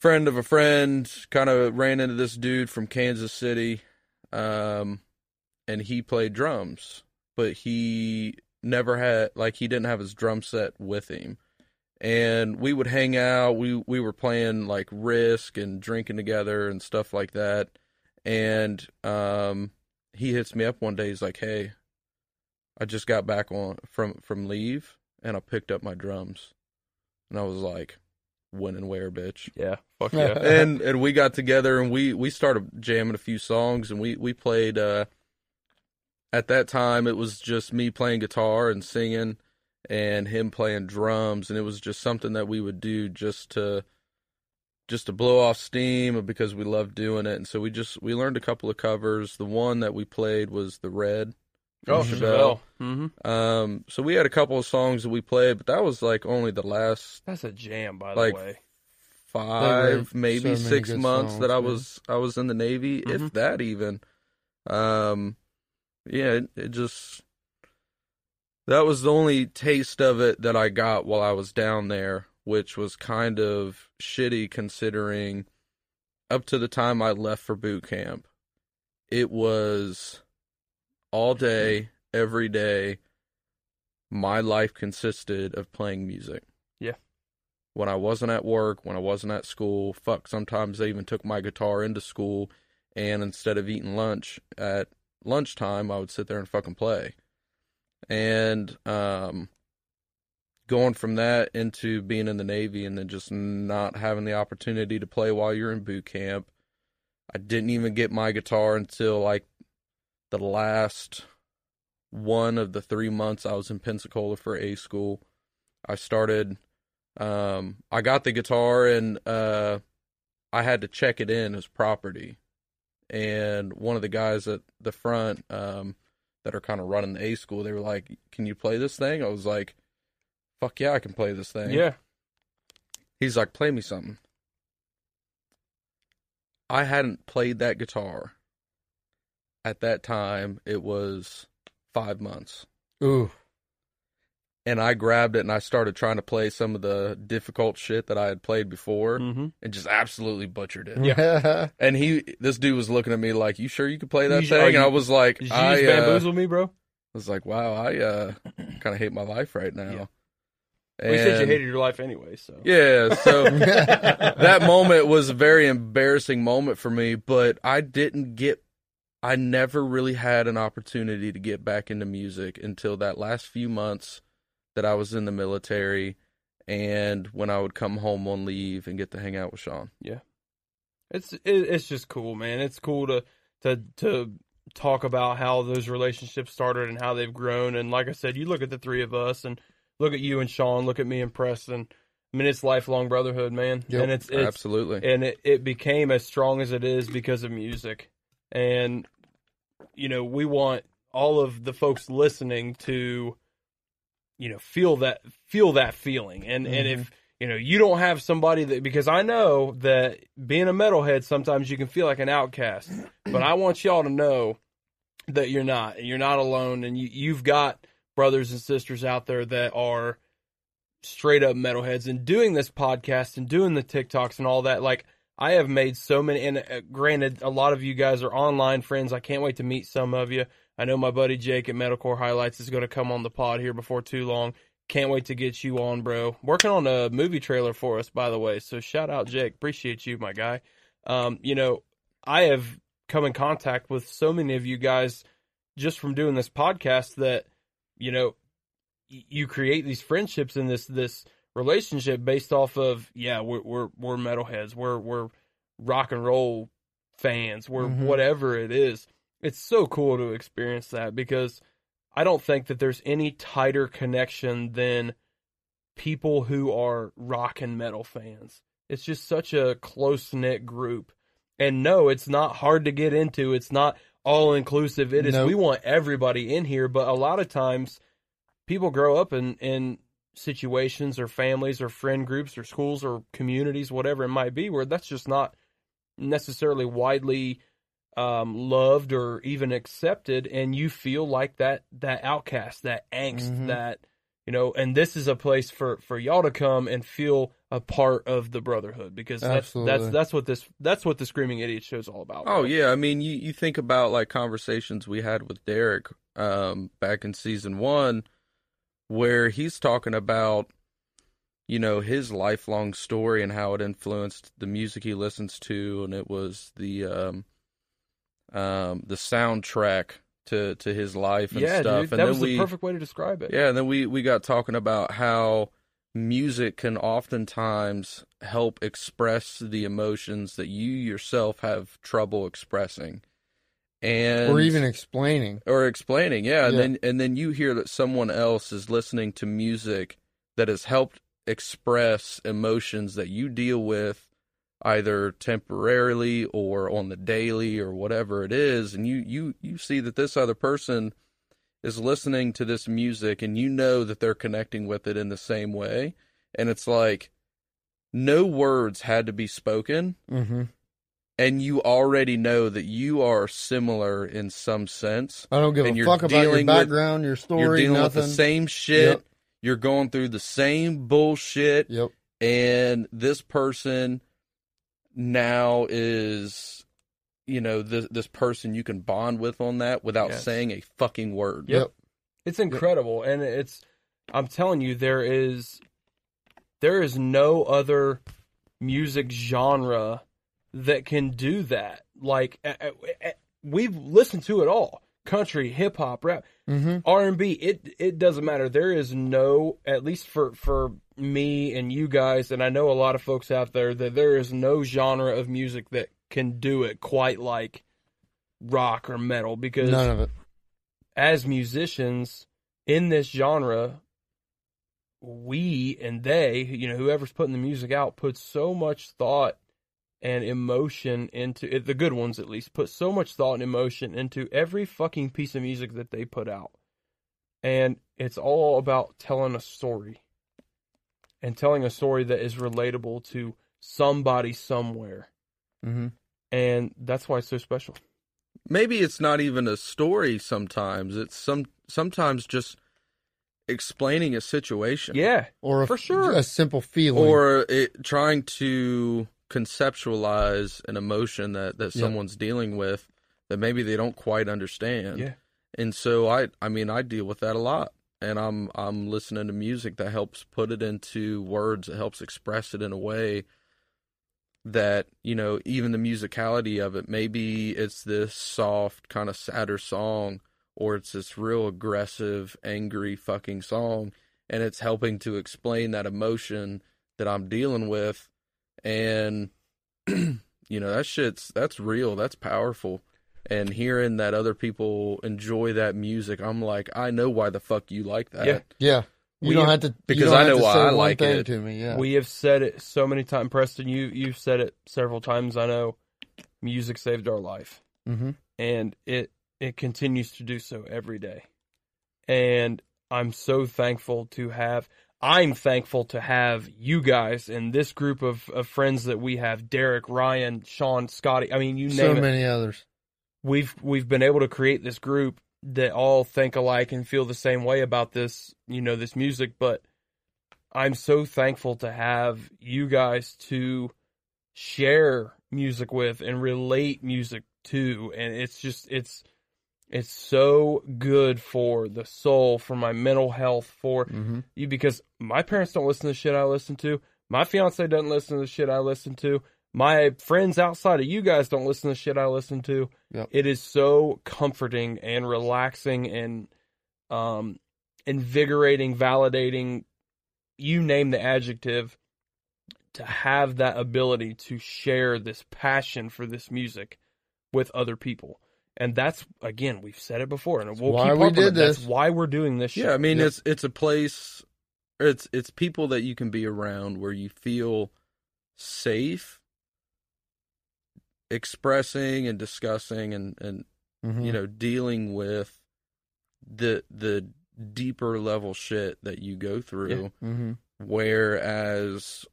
friend of a friend kind of ran into this dude from Kansas City um and he played drums but he never had like he didn't have his drum set with him and we would hang out. We we were playing like risk and drinking together and stuff like that. And um he hits me up one day. He's like hey i just got back on from from leave and i picked up my drums. And i was like when and where bitch? Yeah fuck yeah. and and we got together and we we started jamming a few songs and we we played uh at that time it was just me playing guitar and singing and him playing drums and it was just something that we would do just to just to blow off steam because we loved doing it and so we just we learned a couple of covers the one that we played was the red oh Chevelle. Chevelle. hmm um so we had a couple of songs that we played but that was like only the last that's a jam by Like, the way five, maybe so six good months that I man. was I was in the Navy, if Mhm. that even. Um, yeah, it, it just that was the only taste of it that I got while I was down there, which was kind of shitty considering up to the time I left for boot camp, it was all day, every day. My life consisted of playing music Yeah. when I wasn't at work, when I wasn't at school. Fuck, sometimes they even took my guitar into school, and instead of eating lunch at lunchtime, I would sit there and fucking play. And um, going from that into being in the Navy and then just not having the opportunity to play while you're in boot camp. I didn't even get my guitar until like the last one of the three months I was in Pensacola for A school. I started um, I got the guitar and uh, I had to check it in as property, and one of the guys at the front um, that are kind of running the A school, they were like, "Can you play this thing?" I was like, "Fuck yeah, I can play this thing." Yeah. He's like, "Play me something." I hadn't played that guitar at that time. It was five months. Ooh. And I grabbed it and I started trying to play some of the difficult shit that I had played before Mm-hmm. and just absolutely butchered it. Yeah. And he, this dude was looking at me like, "You sure you could play that You- thing?" are and I was like, Did you "I just uh, bamboozle me, bro? was like, wow, I uh, kind of hate my life right now." Yeah. Well, you said you hated your life anyway, so. Yeah, so that moment was a very embarrassing moment for me, but I didn't get I never really had an opportunity to get back into music until that last few months that I was in the military and when I would come home on leave and get to hang out with Shawn. Yeah. It's it, it's just cool, man. It's cool to to to talk about how those relationships started and how they've grown. And like I said, you look at the three of us and look at you and Shawn, look at me and Preston. I mean, it's lifelong brotherhood, man. Yep. And it's it's Absolutely. and it, it became as strong as it is because of music. And you know, we want all of the folks listening to you know feel that feel that feeling. And and mm-hmm. if you know you don't have somebody that because I know that being a metalhead sometimes you can feel like an outcast, but I want y'all to know that you're not. And you're not alone, and you you've got brothers and sisters out there that are straight up metalheads and doing this podcast and doing the TikToks and all that. Like I have made so many, and uh, granted, a lot of you guys are online friends. I can't wait to meet some of you. I know my buddy Jake at Metalcore Highlights is going to come on the pod here before too long. Can't wait to get you on, bro. Working on a movie trailer for us, by the way. So shout out Jake. Appreciate you, my guy. Um, you know, I have come in contact with so many of you guys just from doing this podcast that, you know, you create these friendships and this this relationship based off of yeah we're we're we're metalheads. We're we're rock and roll fans. We're Mhm. whatever it is. It's so cool to experience that because I don't think that there's any tighter connection than people who are rock and metal fans. It's just such a close knit group. And no it's not hard to get into. It's not all inclusive it is Nope. we want everybody in here but a lot of times people grow up and, in situations or families or friend groups or schools or communities whatever it might be where that's just not necessarily widely um, loved or even accepted and you feel like that that outcast that angst Mhm. that you know and this is a place for for y'all to come and feel a part of the brotherhood because that's Absolutely. that's that's what this that's what the screaming idiot show is all about Oh yeah, I mean you you think about like conversations we had with Derek um back in season 1 where he's talking about you know his lifelong story and how it influenced the music he listens to and it was the um um the soundtrack to to his life and yeah stuff dude and that then was we the perfect way to describe it yeah, and then we we got talking about how music can oftentimes help express the emotions that you yourself have trouble expressing. And or even explaining. or explaining, yeah, and Yeah. then and then you hear that someone else is listening to music that has helped express emotions that you deal with either temporarily or on the daily or whatever it is and you you you see that this other person is listening to this music and you know that they're connecting with it in the same way and it's like no words had to be spoken hmm and you already know that you are similar in some sense I don't give And a you're fuck about your dealing with- background, your story, you're dealing nothing. with the same shit Yep. you're going through the same bullshit Yep. and this person now is you know this this person you can bond with on that without Yes. saying a fucking word Yep. Yep. It's incredible, and it's. I'm telling you, there is, there is no other music genre that can do that. Like we've listened to it all: country, hip hop, rap, hmm R and B. It it doesn't matter. There is no, at least for for me and you guys, and I know a lot of folks out there that there is no genre of music that can do it quite like rock or metal because None of it. as musicians in this genre, we and they, you know, whoever's putting the music out, puts so much thought and emotion into it, the good ones at least put so much thought and emotion into every fucking piece of music that they put out and it's all about telling a story and telling a story that is relatable to somebody somewhere Mm-hmm. and that's why it's so special maybe it's not even a story sometimes it's some sometimes just explaining a situation yeah Or a, For sure. a simple feeling. or it, trying to conceptualize an emotion that that Yeah. someone's dealing with that maybe they don't quite understand. Yeah. And so i i mean i deal with that a lot. And i'm i'm listening to music that helps put it into words that helps express it in a way that you know even the musicality of it maybe it's this soft kind of sadder song or it's this real aggressive angry fucking song and it's helping to explain that emotion that i'm dealing with and you know that shit's that's real that's powerful and hearing that other people enjoy that music i'm like i know why the fuck you like that Yeah. yeah. You We- don't have to because I know why I like it. to me. Yeah. We have said it so many times, Preston. You you've said it several times. I know, music saved our life, mm-hmm. and it it continues to do so every day. And I'm so thankful to have. I'm thankful to have you guys and this group of, of friends that we have: Derek, Ryan, Shawn, Scotty. I mean, you So name it. So many others. We've we've been able to create this group that all think alike and feel the same way about this, you know, this music. But I'm so thankful to have you guys to share music with and relate music to. And it's just, it's, it's so good for the soul, for my mental health, for Mm-hmm. you, because my parents don't listen to the shit I listen to. My fiance doesn't listen to the shit I listen to. My friends outside of you guys don't listen to the shit I listen to. Yep. It is so comforting and relaxing and um, invigorating, validating, you name the adjective, to have that ability to share this passion for this music with other people. And that's again, we've said it before, and we'll why keep we did it. That's this. why we're doing this. Yeah. I mean Yep. it's it's a place it's it's people that you can be around where you feel safe expressing and discussing and and Mm-hmm. you know dealing with the the deeper level shit that you go through Mm-hmm. whereas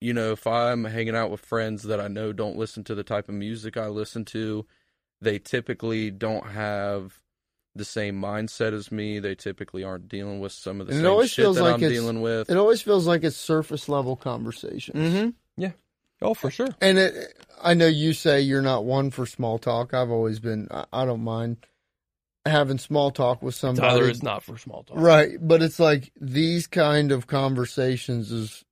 you know if i'm hanging out with friends that i know don't listen to the type of music i listen to they typically don't have the same mindset as me they typically aren't dealing with some of the And it same always shit feels that like i'm dealing with It always feels like it's surface level conversations. mm-hmm. Yeah. Oh for sure. And it, I know you say you're not one for small talk. I've always been. I, I don't mind having small talk with somebody. Tyler is not for small talk. Right, but it's like these kind of conversations is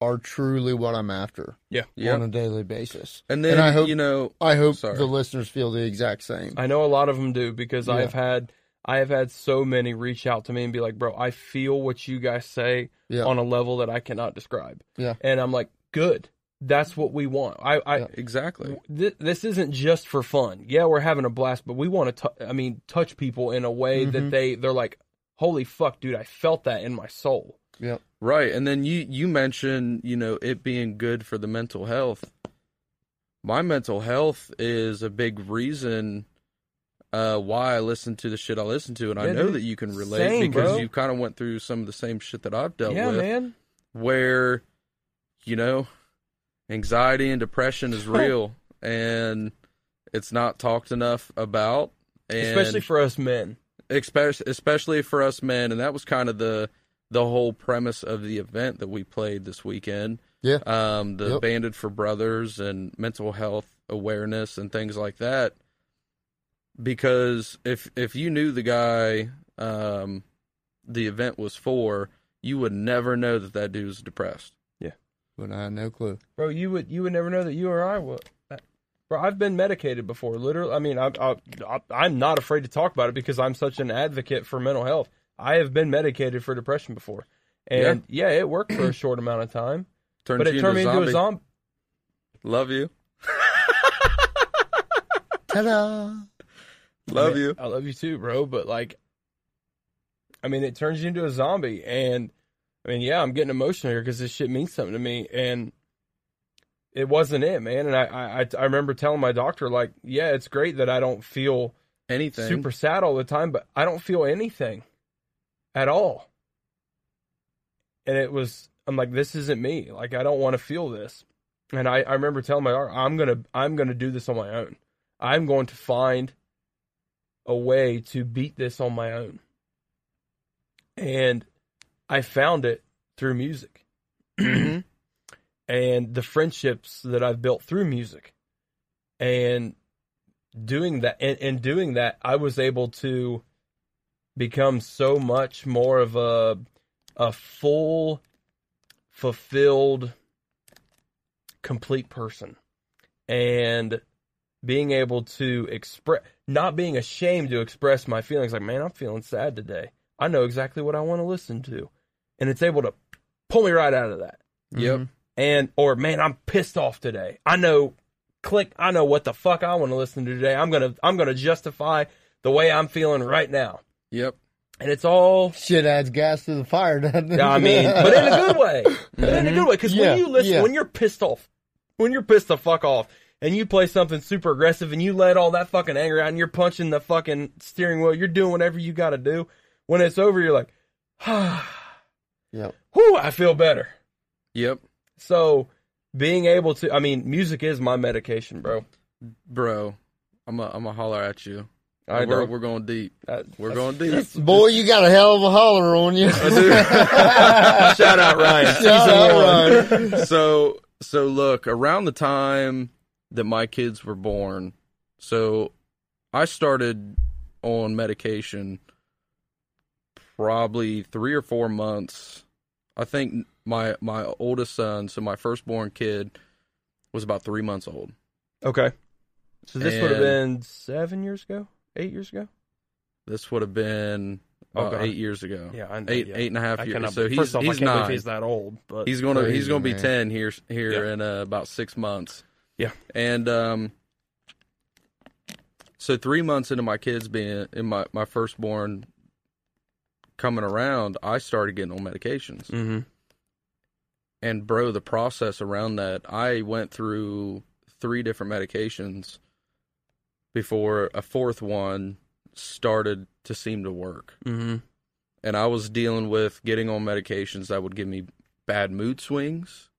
are truly what I'm after Yeah. yeah on a daily basis. and then And I hope- you know I hope Sorry. the listeners feel the exact same. I know a lot of them do because I've had I have had so many reach out to me and be like, "Bro, I feel what you guys say Yeah. on a level that I cannot describe." Yeah. and I'm like, "Good, that's what we want." I, I Yeah. exactly th- this isn't just for fun. Yeah, we're having a blast, but we want to. I mean, touch people in a way that Mhm. they they're like, "Holy fuck, dude! I felt that in my soul." Yep. Right. And then you you mentioned, you know, it being good for the mental health. My mental health is a big reason uh why I listen to the shit I listen to and I know dude. that you can relate Same, because bro. you kind of went through some of the same shit that I've dealt yeah, with man. where you know, anxiety and depression is real and it's not talked enough about and Especially for us men. especially especially for us men and that was kind of the the whole premise of the event that we played this weekend Yeah. um the Yep. banded for brothers and mental health awareness and things like that because if if you knew the guy um the event was for you would never know that that dude was depressed Yeah. But I had no clue. Bro, you would you would never know that you or I would. Bro, I've been medicated before. Literally, I mean, I, I, I, I'm not afraid to talk about it because I'm such an advocate for mental health. I have been medicated for depression before, and yeah, it worked for a short amount of time, turned but it turned me into into a zombie. love you Ta-da! love I mean, you I love you too, bro. But like, I mean, it turns you into a zombie, and I mean, yeah, I'm getting emotional here because this shit means something to me, and it wasn't it, man. And I, I I remember telling my doctor like, yeah, it's great that I don't feel Anything. super sad all the time, but I don't feel anything at all. And it was, I'm like, this isn't me. Like, I don't want to feel this. And I, I remember telling my doctor, I'm gonna, I'm gonna do this on my own. I'm going to find a way to beat this on my own. And I found it through music Mhm. and the friendships that I've built through music. And doing that and, and doing that, I was able to become so much more of a a full, fulfilled, complete person. And being able to express not being ashamed to express my feelings like, man, I'm feeling sad today. I know exactly what I want to listen to. And it's able to pull me right out of that Yep. Mm-hmm. and or man i'm pissed off today i know click i know what the fuck i want to listen to today i'm gonna i'm gonna justify the way i'm feeling right now Yep. and it's all Shit adds gas to the fire, doesn't it? i mean but in a good way but in a good way because Yeah, when you listen yeah. when you're pissed off when you're pissed the fuck off and you play something super aggressive and you let all that fucking anger out and you're punching the fucking steering wheel you're doing whatever you gotta do when it's over you're like ah Yep. whew, i feel better Yep. So being able to, I mean, music is my medication, bro. Bro, I'm a, I'm a holler at you. I we're, know. we're going deep. Uh, we're going deep. Boy, you got a hell of a holler on you. Shout out Ryan. Shout out, Ryan. so so look around the time that my kids were born so i started on medication probably three or four months i think my my oldest son so my firstborn kid was about three months old Okay. So this would have And- been seven years ago, eight years ago. this would have been Okay. eight years ago Yeah, I eight yeah. eight and a half I years cannot, so he's, off, he's can't he's that old, but He's gonna he's gonna be man. ten here here Yeah. in uh, about six months. Yeah. and um, so three months into my kids being in my my firstborn coming around, I started getting on medications. hmm And bro, the process around that, I went through three different medications before a fourth one started to seem to work. hmm And I was dealing with getting on medications that would give me bad mood swings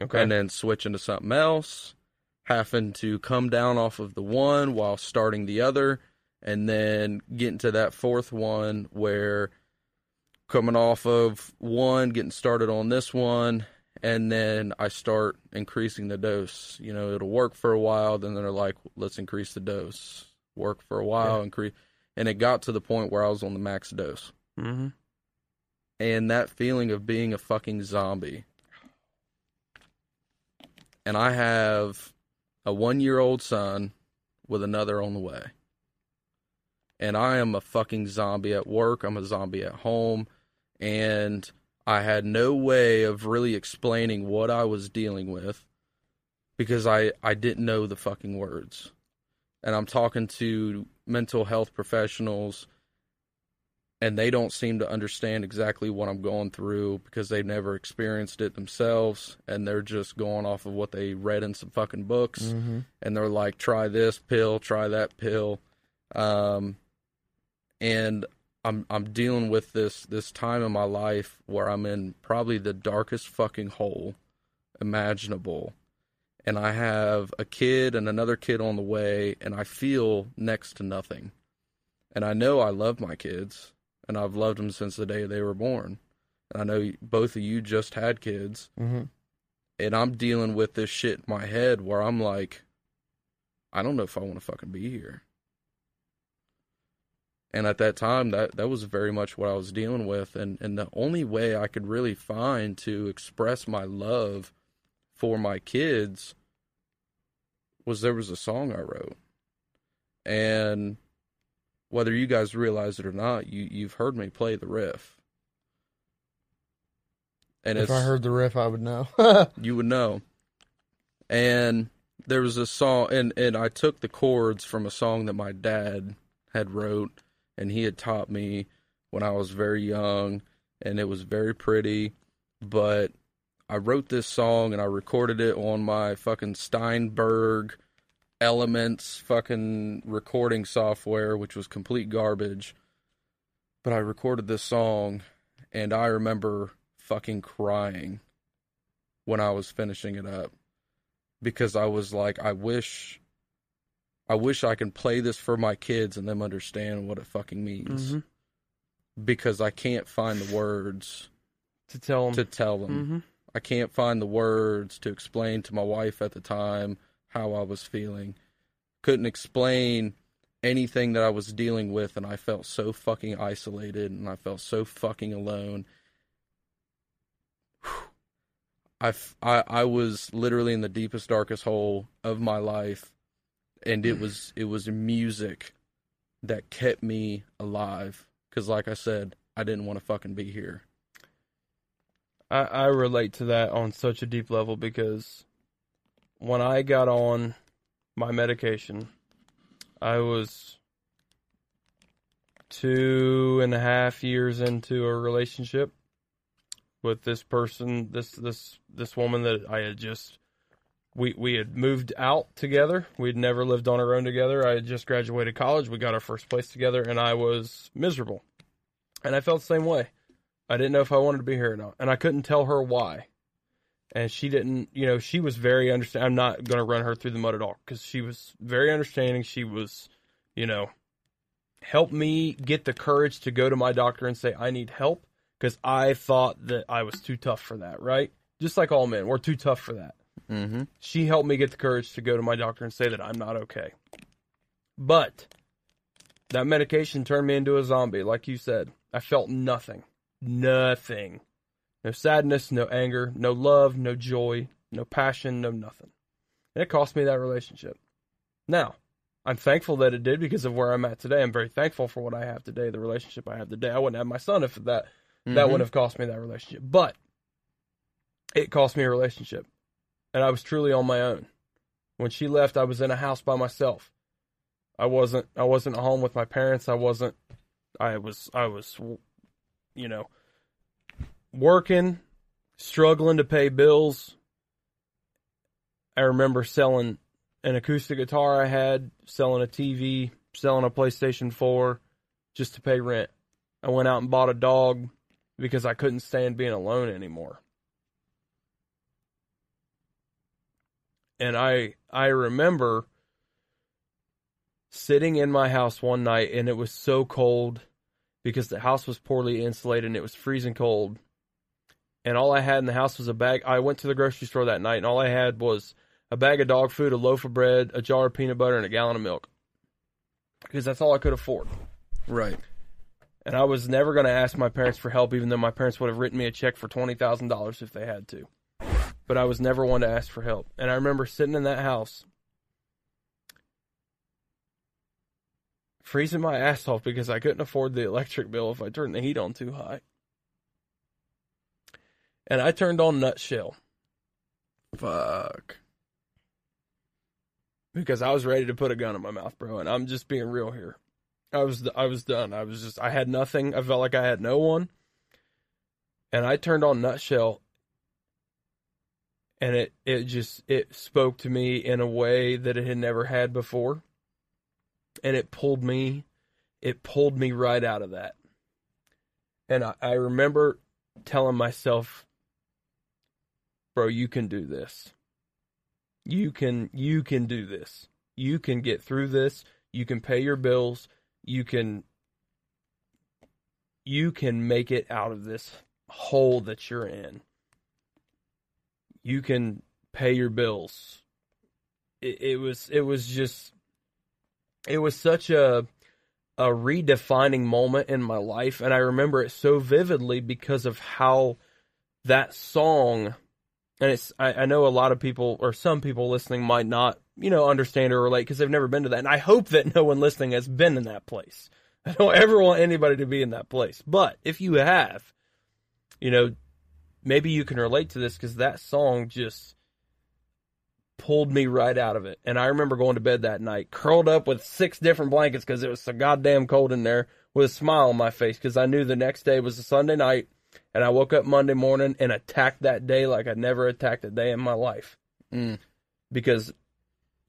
Okay. and then switching to something else, having to come down off of the one while starting the other, and then getting to that fourth one where coming off of one, getting started on this one, and then I start increasing the dose. You know, it'll work for a while, then they're like, let's increase the dose. Work for a while, Yeah. increase. And it got to the point where I was on the max dose. hmm And that feeling of being a fucking zombie. And I have a one year old son with another on the way. And I am a fucking zombie at work. I'm a zombie at home. And I had no way of really explaining what I was dealing with because I, I didn't know the fucking words. And I'm talking to mental health professionals and they don't seem to understand exactly what I'm going through because they've never experienced it themselves and they're just going off of what they read in some fucking books Mm-hmm. and they're like try this pill try that pill um and I'm I'm dealing with this this time in my life where I'm in probably the darkest fucking hole imaginable and I have a kid and another kid on the way and I feel next to nothing and I know I love my kids and I've loved them since the day they were born and I know both of you just had kids Mm-hmm. and I'm dealing with this shit in my head where I'm like, I don't know if I want to fucking be here. And at that time, that that was very much what I was dealing with, and and the only way I could really find to express my love for my kids was there was a song I wrote, and whether you guys realize it or not, you you've heard me play the riff. And If I heard the riff, I would know. you would know. And there was a song, and and I took the chords from a song that my dad had wrote, and he had taught me when I was very young, and it was very pretty, but I wrote this song and I recorded it on my fucking Steinberg Elements fucking recording software, which was complete garbage. But I recorded this song and I remember fucking crying when I was finishing it up because I was like, I wish, I wish I can play this for my kids and them understand what it fucking means Mhm. because I can't find the words To tell them. to tell them. hmm I can't find the words to explain to my wife at the time how I was feeling. Couldn't explain anything that I was dealing with, and I felt so fucking isolated and I felt so fucking alone. I, I was literally in the deepest, darkest hole of my life, and it was it was music that kept me alive. Because, like I said, I didn't want to fucking be here. I, I relate to that on such a deep level because when I got on my medication, I was two and a half years into a relationship with this person, this this this woman that I had just we we had moved out together. We'd never lived on our own together. I had just graduated college. We got our first place together, and I was miserable, and I felt the same way. I didn't know if I wanted to be here or not, and I couldn't tell her why. And she didn't, you know, she was very understanding. I'm not going to run her through the mud at all because she was very understanding. She was, you know, helped me get the courage to go to my doctor and say I need help because I thought that I was too tough for that. Right? Just like all men, we're too tough for that Mm-hmm. she helped me get the courage to go to my doctor and say that I'm not okay. But that medication turned me into a zombie, like you said. I felt nothing. Nothing. No sadness, no anger, no love, no joy, no passion, no nothing. And it cost me that relationship. Now, I'm thankful that it did because of where I'm at today. I'm very thankful for what I have today, the relationship I have today. I wouldn't have my son if that that would have cost me that relationship. But it cost me a relationship. And I was truly on my own. When she left, I was in a house by myself. I wasn't I wasn't home with my parents. I wasn't I was I was you know working, struggling to pay bills. I remember selling an acoustic guitar I had, selling a TV, selling a PlayStation 4 just to pay rent. I went out and bought a dog because I couldn't stand being alone anymore. And I I remember sitting in my house one night and it was so cold because the house was poorly insulated and it was freezing cold. And all I had in the house was a bag. I went to the grocery store that night and all I had was a bag of dog food, a loaf of bread, a jar of peanut butter, and a gallon of milk. Because that's all I could afford. Right. And I was never going to ask my parents for help, even though my parents would have written me a check for $20,000 if they had to. But I was never one to ask for help. And I remember sitting in that house, freezing my ass off because I couldn't afford the electric bill if I turned the heat on too high. And I turned on Nutshell Fuck. because I was ready to put a gun in my mouth, bro. And I'm just being real here. I was I was done. I was just I had nothing. I felt like I had no one. And I turned on Nutshell and it it just it spoke to me in a way that it had never had before. And it pulled me it pulled me right out of that. And I, I remember telling myself, bro, you can do this. You can you can do this. You can get through this. You can pay your bills. You can you can make it out of this hole that you're in. You can pay your bills. It, it was it was just it was such a a redefining moment in my life. And I remember it so vividly because of how that song and it's I, I know a lot of people or some people listening might not you know understand or relate because they've never been to that. And i hope that no one listening has been in that place. I don't ever want anybody to be in that place. But if you have you know maybe you can relate to this because that song just pulled me right out of it and i remember going to bed that night curled up with six different blankets because it was so goddamn cold in there with a smile on my face because i knew the next day was a sunday night And I woke up Monday morning and attacked that day like I never attacked a day in my life Mm. because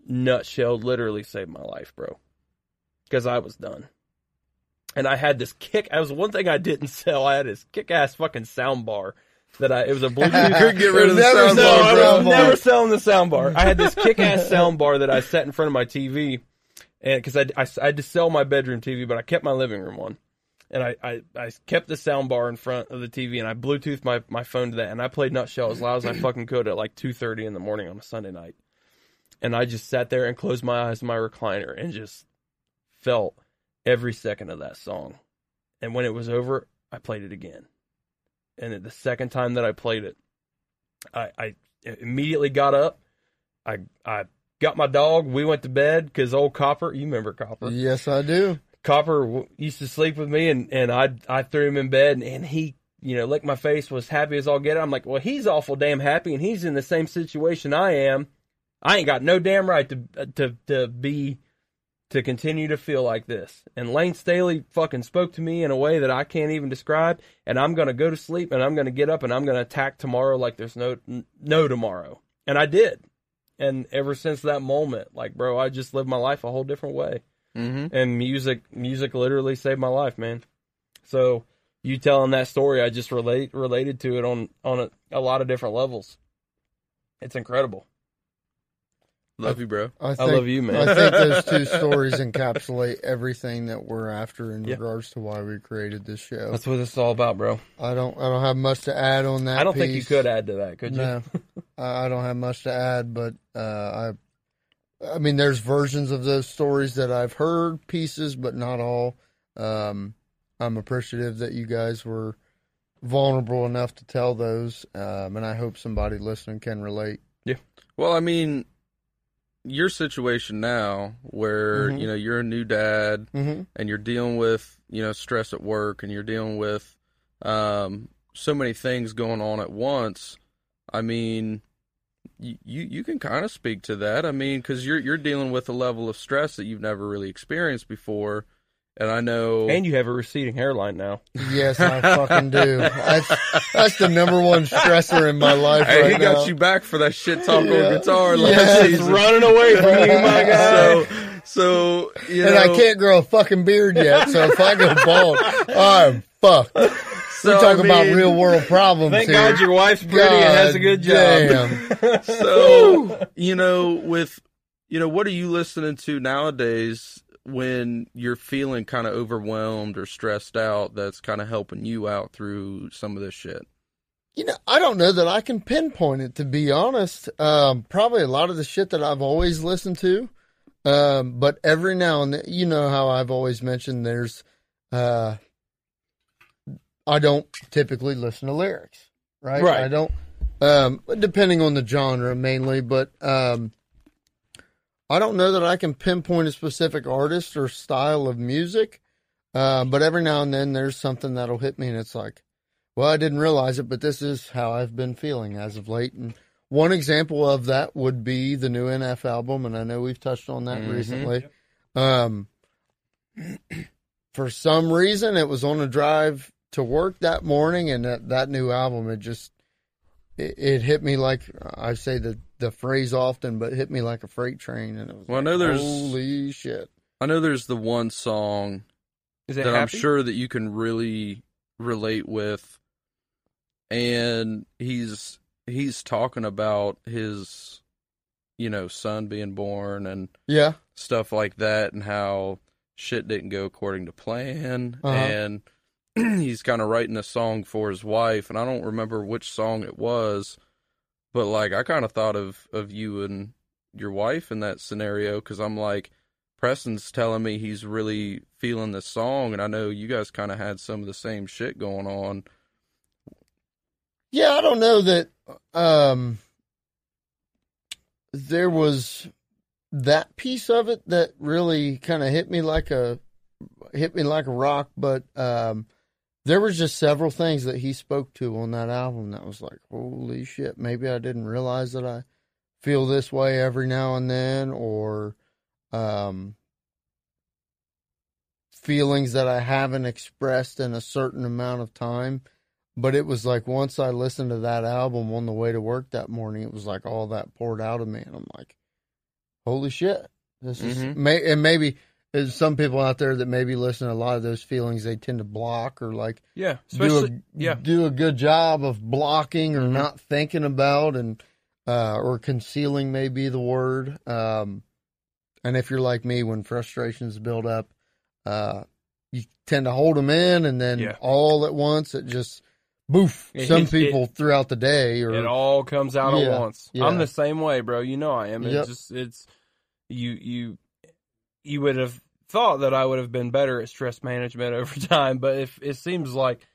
Nutshell literally saved my life, bro. Because I was done. And I had this kick. That was one thing I didn't sell. I had this kick ass fucking sound bar that I. It was a Bluetooth. couldn't get rid of the Never sound no, sold bar, I bro. was never selling the sound bar. I had this kick ass sound bar that I set in front of my TV, and because I, I, I had to sell my bedroom TV, but I kept my living room one, and I, I, I kept the sound bar in front of the TV, and I Bluetoothed my, my phone to that, and I played Nutshell as loud as I fucking could at like two thirty in the morning on a Sunday night, and I just sat there and closed my eyes in my recliner and just felt every second of that song, and when it was over, I played it again, and the second time that I played it. I, I immediately got up. I I got my dog. We went to bed because old Copper, you remember Copper? Yes, I do. Copper used to sleep with me, and and I I threw him in bed, and, and he you know licked my face, was happy as all get. I'm like, well, he's awful damn happy, and he's in the same situation I am. I ain't got no damn right to uh, to to be to continue to feel like this. And Layne Staley fucking spoke to me in a way that I can't even describe. And I'm gonna go to sleep, and I'm gonna get up, and I'm gonna attack tomorrow like there's no no tomorrow. And I did. And ever since that moment, like bro, I just lived my life a whole different way Mm-hmm. and music music literally saved my life man so you telling that story i just relate related to it on on a, a lot of different levels it's incredible Love you, bro. I, i love you man I think those two stories encapsulate everything that we're after in Yeah. regards to why we created this show. that's what it's all about bro I don't I don't have much to add on that. i don't think you could add to that could you No, I I don't have much to add, but uh, I, I mean, there's versions of those stories that I've heard pieces, but not all. Um, I'm appreciative that you guys were vulnerable enough to tell those, um, and I hope somebody listening can relate. Yeah. Well, I mean, your situation now, where Mhm. you know you're a new dad Mm-hmm. and you're dealing with you know stress at work and you're dealing with um, so many things going on at once. I mean, you you, you can kind of speak to that. I mean, because you're you're dealing with a level of stress that you've never really experienced before, and I know. and you have a receding hairline now Yes, I fucking do. That's, that's the number one stressor in my life Hey, right he got now. you back for that shit talk Yeah. on guitar last Yes. it's season. running away from you my guy So, so you and know, I can't grow a fucking beard yet, so if I go bald, I'm fucked. so, We're talking I about real world problems thank here. god your wife's pretty and has a good job damn. So, you know, with you know, what are you listening to nowadays when you're feeling kind of overwhelmed or stressed out? That's kind of helping you out through some of this shit. You know, I don't know that I can pinpoint it to be honest. Um, probably a lot of the shit that I've always listened to. Um, but every now and then, you know how I've always mentioned there's, uh, I don't typically listen to lyrics, right? Right. I don't, um, depending on the genre mainly, but, um, I don't know that I can pinpoint a specific artist or style of music. Uh, but every now and then there's something that'll hit me and it's like, well, I didn't realize it, but this is how I've been feeling as of late. And one example of that would be the new NF album, and I know we've touched on that Mhm. recently. Um, for some reason, it was on a drive to work that morning, and that, that new album, it just it, it hit me like I say the the phrase often, but it hit me like a freight train, and it was Well, I know there's- holy shit. I know there's the one song is it that I'm sure that you can really relate with, and he's he's talking about his, you know, son being born and Yeah, stuff like that and how shit didn't go according to plan Uh-huh. and he's kind of writing a song for his wife and I don't remember which song it was but like I kind of thought of of you and your wife in that scenario cuz I'm like Preston's telling me he's really feeling the song and I know you guys kind of had some of the same shit going on. Yeah, I don't know that um there was that piece of it that really kind of hit me like a hit me like a rock, but um there was just several things that he spoke to on that album that was like, holy shit, maybe I didn't realize that I feel this way every now and then or um feelings that I haven't expressed in a certain amount of time but it was like once I listened to that album on the way to work that morning, it was like all that poured out of me, and I'm like, holy shit, this is Mhm. may and maybe there's some people out there that maybe listen to a lot of those feelings they tend to block or like Yeah, do a yeah. do a good job of blocking or Mhm. not thinking about and uh, or concealing may be the word. Um, and if you're like me, when frustrations build up, uh, you tend to hold them in, and then Yeah. all at once it just boof. It Some hits- people throughout the day or It all comes out Yeah, at once. yeah. I'm the same way, bro. You know I am. It's Yep. just it's you you you would have thought that I would have been better at stress management over time, but if it seems like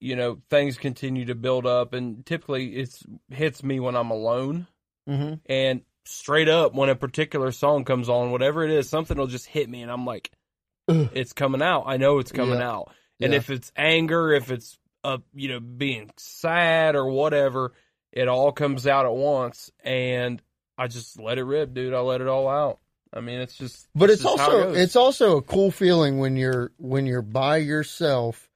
you know things continue to build up, and typically it's hits me when I'm alone, Mhm. and straight up when a particular song comes on, whatever it is, something will just hit me, and I'm like, Ugh. it's coming out. I know it's coming Yeah. out. And Yeah. if it's anger, if it's uh, you know, being sad or whatever, it all comes out at once, and I just let it rip, dude. I let it all out. I mean, it's just, But it's it also goes. it's also a cool feeling when you're when you're by yourself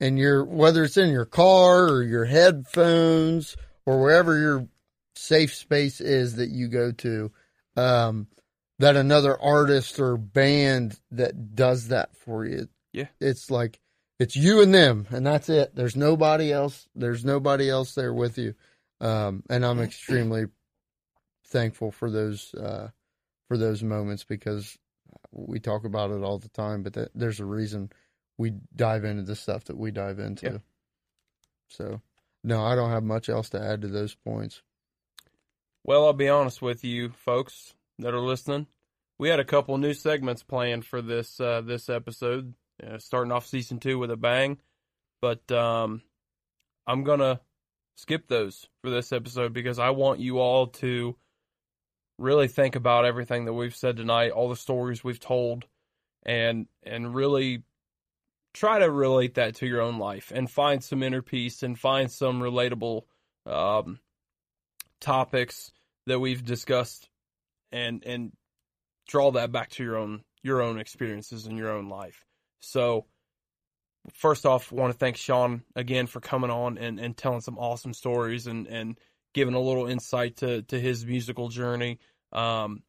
and you're whether it's in your car or your headphones or wherever your safe space is that you go to um that another artist or band that does that for you. Yeah. It's like it's you and them and that's it. There's nobody else there's nobody else there with you. Um and I'm extremely thankful for those uh for those moments because we talk about it all the time, but that, there's a reason we dive into the stuff that we dive into. Yeah. So, no, I don't have much else to add to those points. Well, I'll be honest with you, folks that are listening. We had a couple new segments planned for this uh, this episode, uh, starting off season two with a bang. But um, I'm gonna skip those for this episode because I want you all to really think about everything that we've said tonight, all the stories we've told, and and really try to relate that to your own life and find some inner peace and find some relatable um, topics that we've discussed and and draw that back to your own your own experiences in your own life. So first off, want to thank Shawn again for coming on and, and telling some awesome stories and, and giving a little insight to, to his musical journey. Um,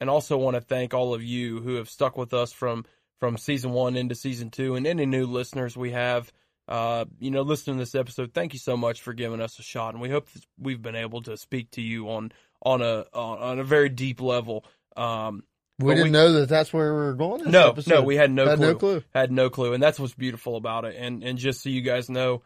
and also want to thank all of you who have stuck with us from from season one into season two and any new listeners we have uh, you know, listening to this episode, thank you so much for giving us a shot, and we hope that we've been able to speak to you on on a on, on a very deep level. Um, We didn't we- know that that's where we were going. This no, episode. no, we had no had clue. no clue. Had no clue, and that's what's beautiful about it. And and just so you guys know,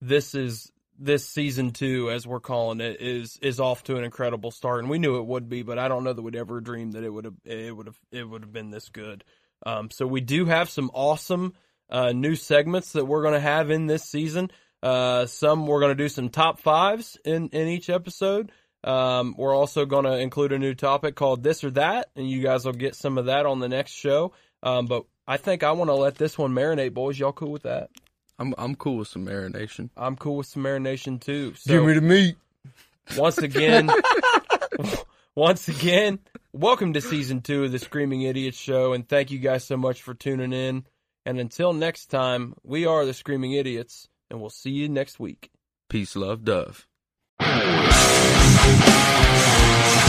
this is this season two, as we're calling it, is is off to an incredible start, and we knew it would be, but I don't know that we'd ever dreamed that it would have it would have it would have been this good. Um, so we do have some awesome uh, new segments that we're going to have in this season. Uh, some we're going to do some top fives in in each episode. Um, we're also going to include a new topic called this or that, and you guys will get some of that on the next show. Um, but I think I want to let this one marinate, boys. Y'all cool with that? I'm I'm cool with some marination. I'm cool with some marination too. Give me the meat. once again, once again, welcome to season two of the Screaming Idiots show, and thank you guys so much for tuning in. And until next time, we are the Screaming Idiots, and we'll see you next week. Peace, love, dove. Thank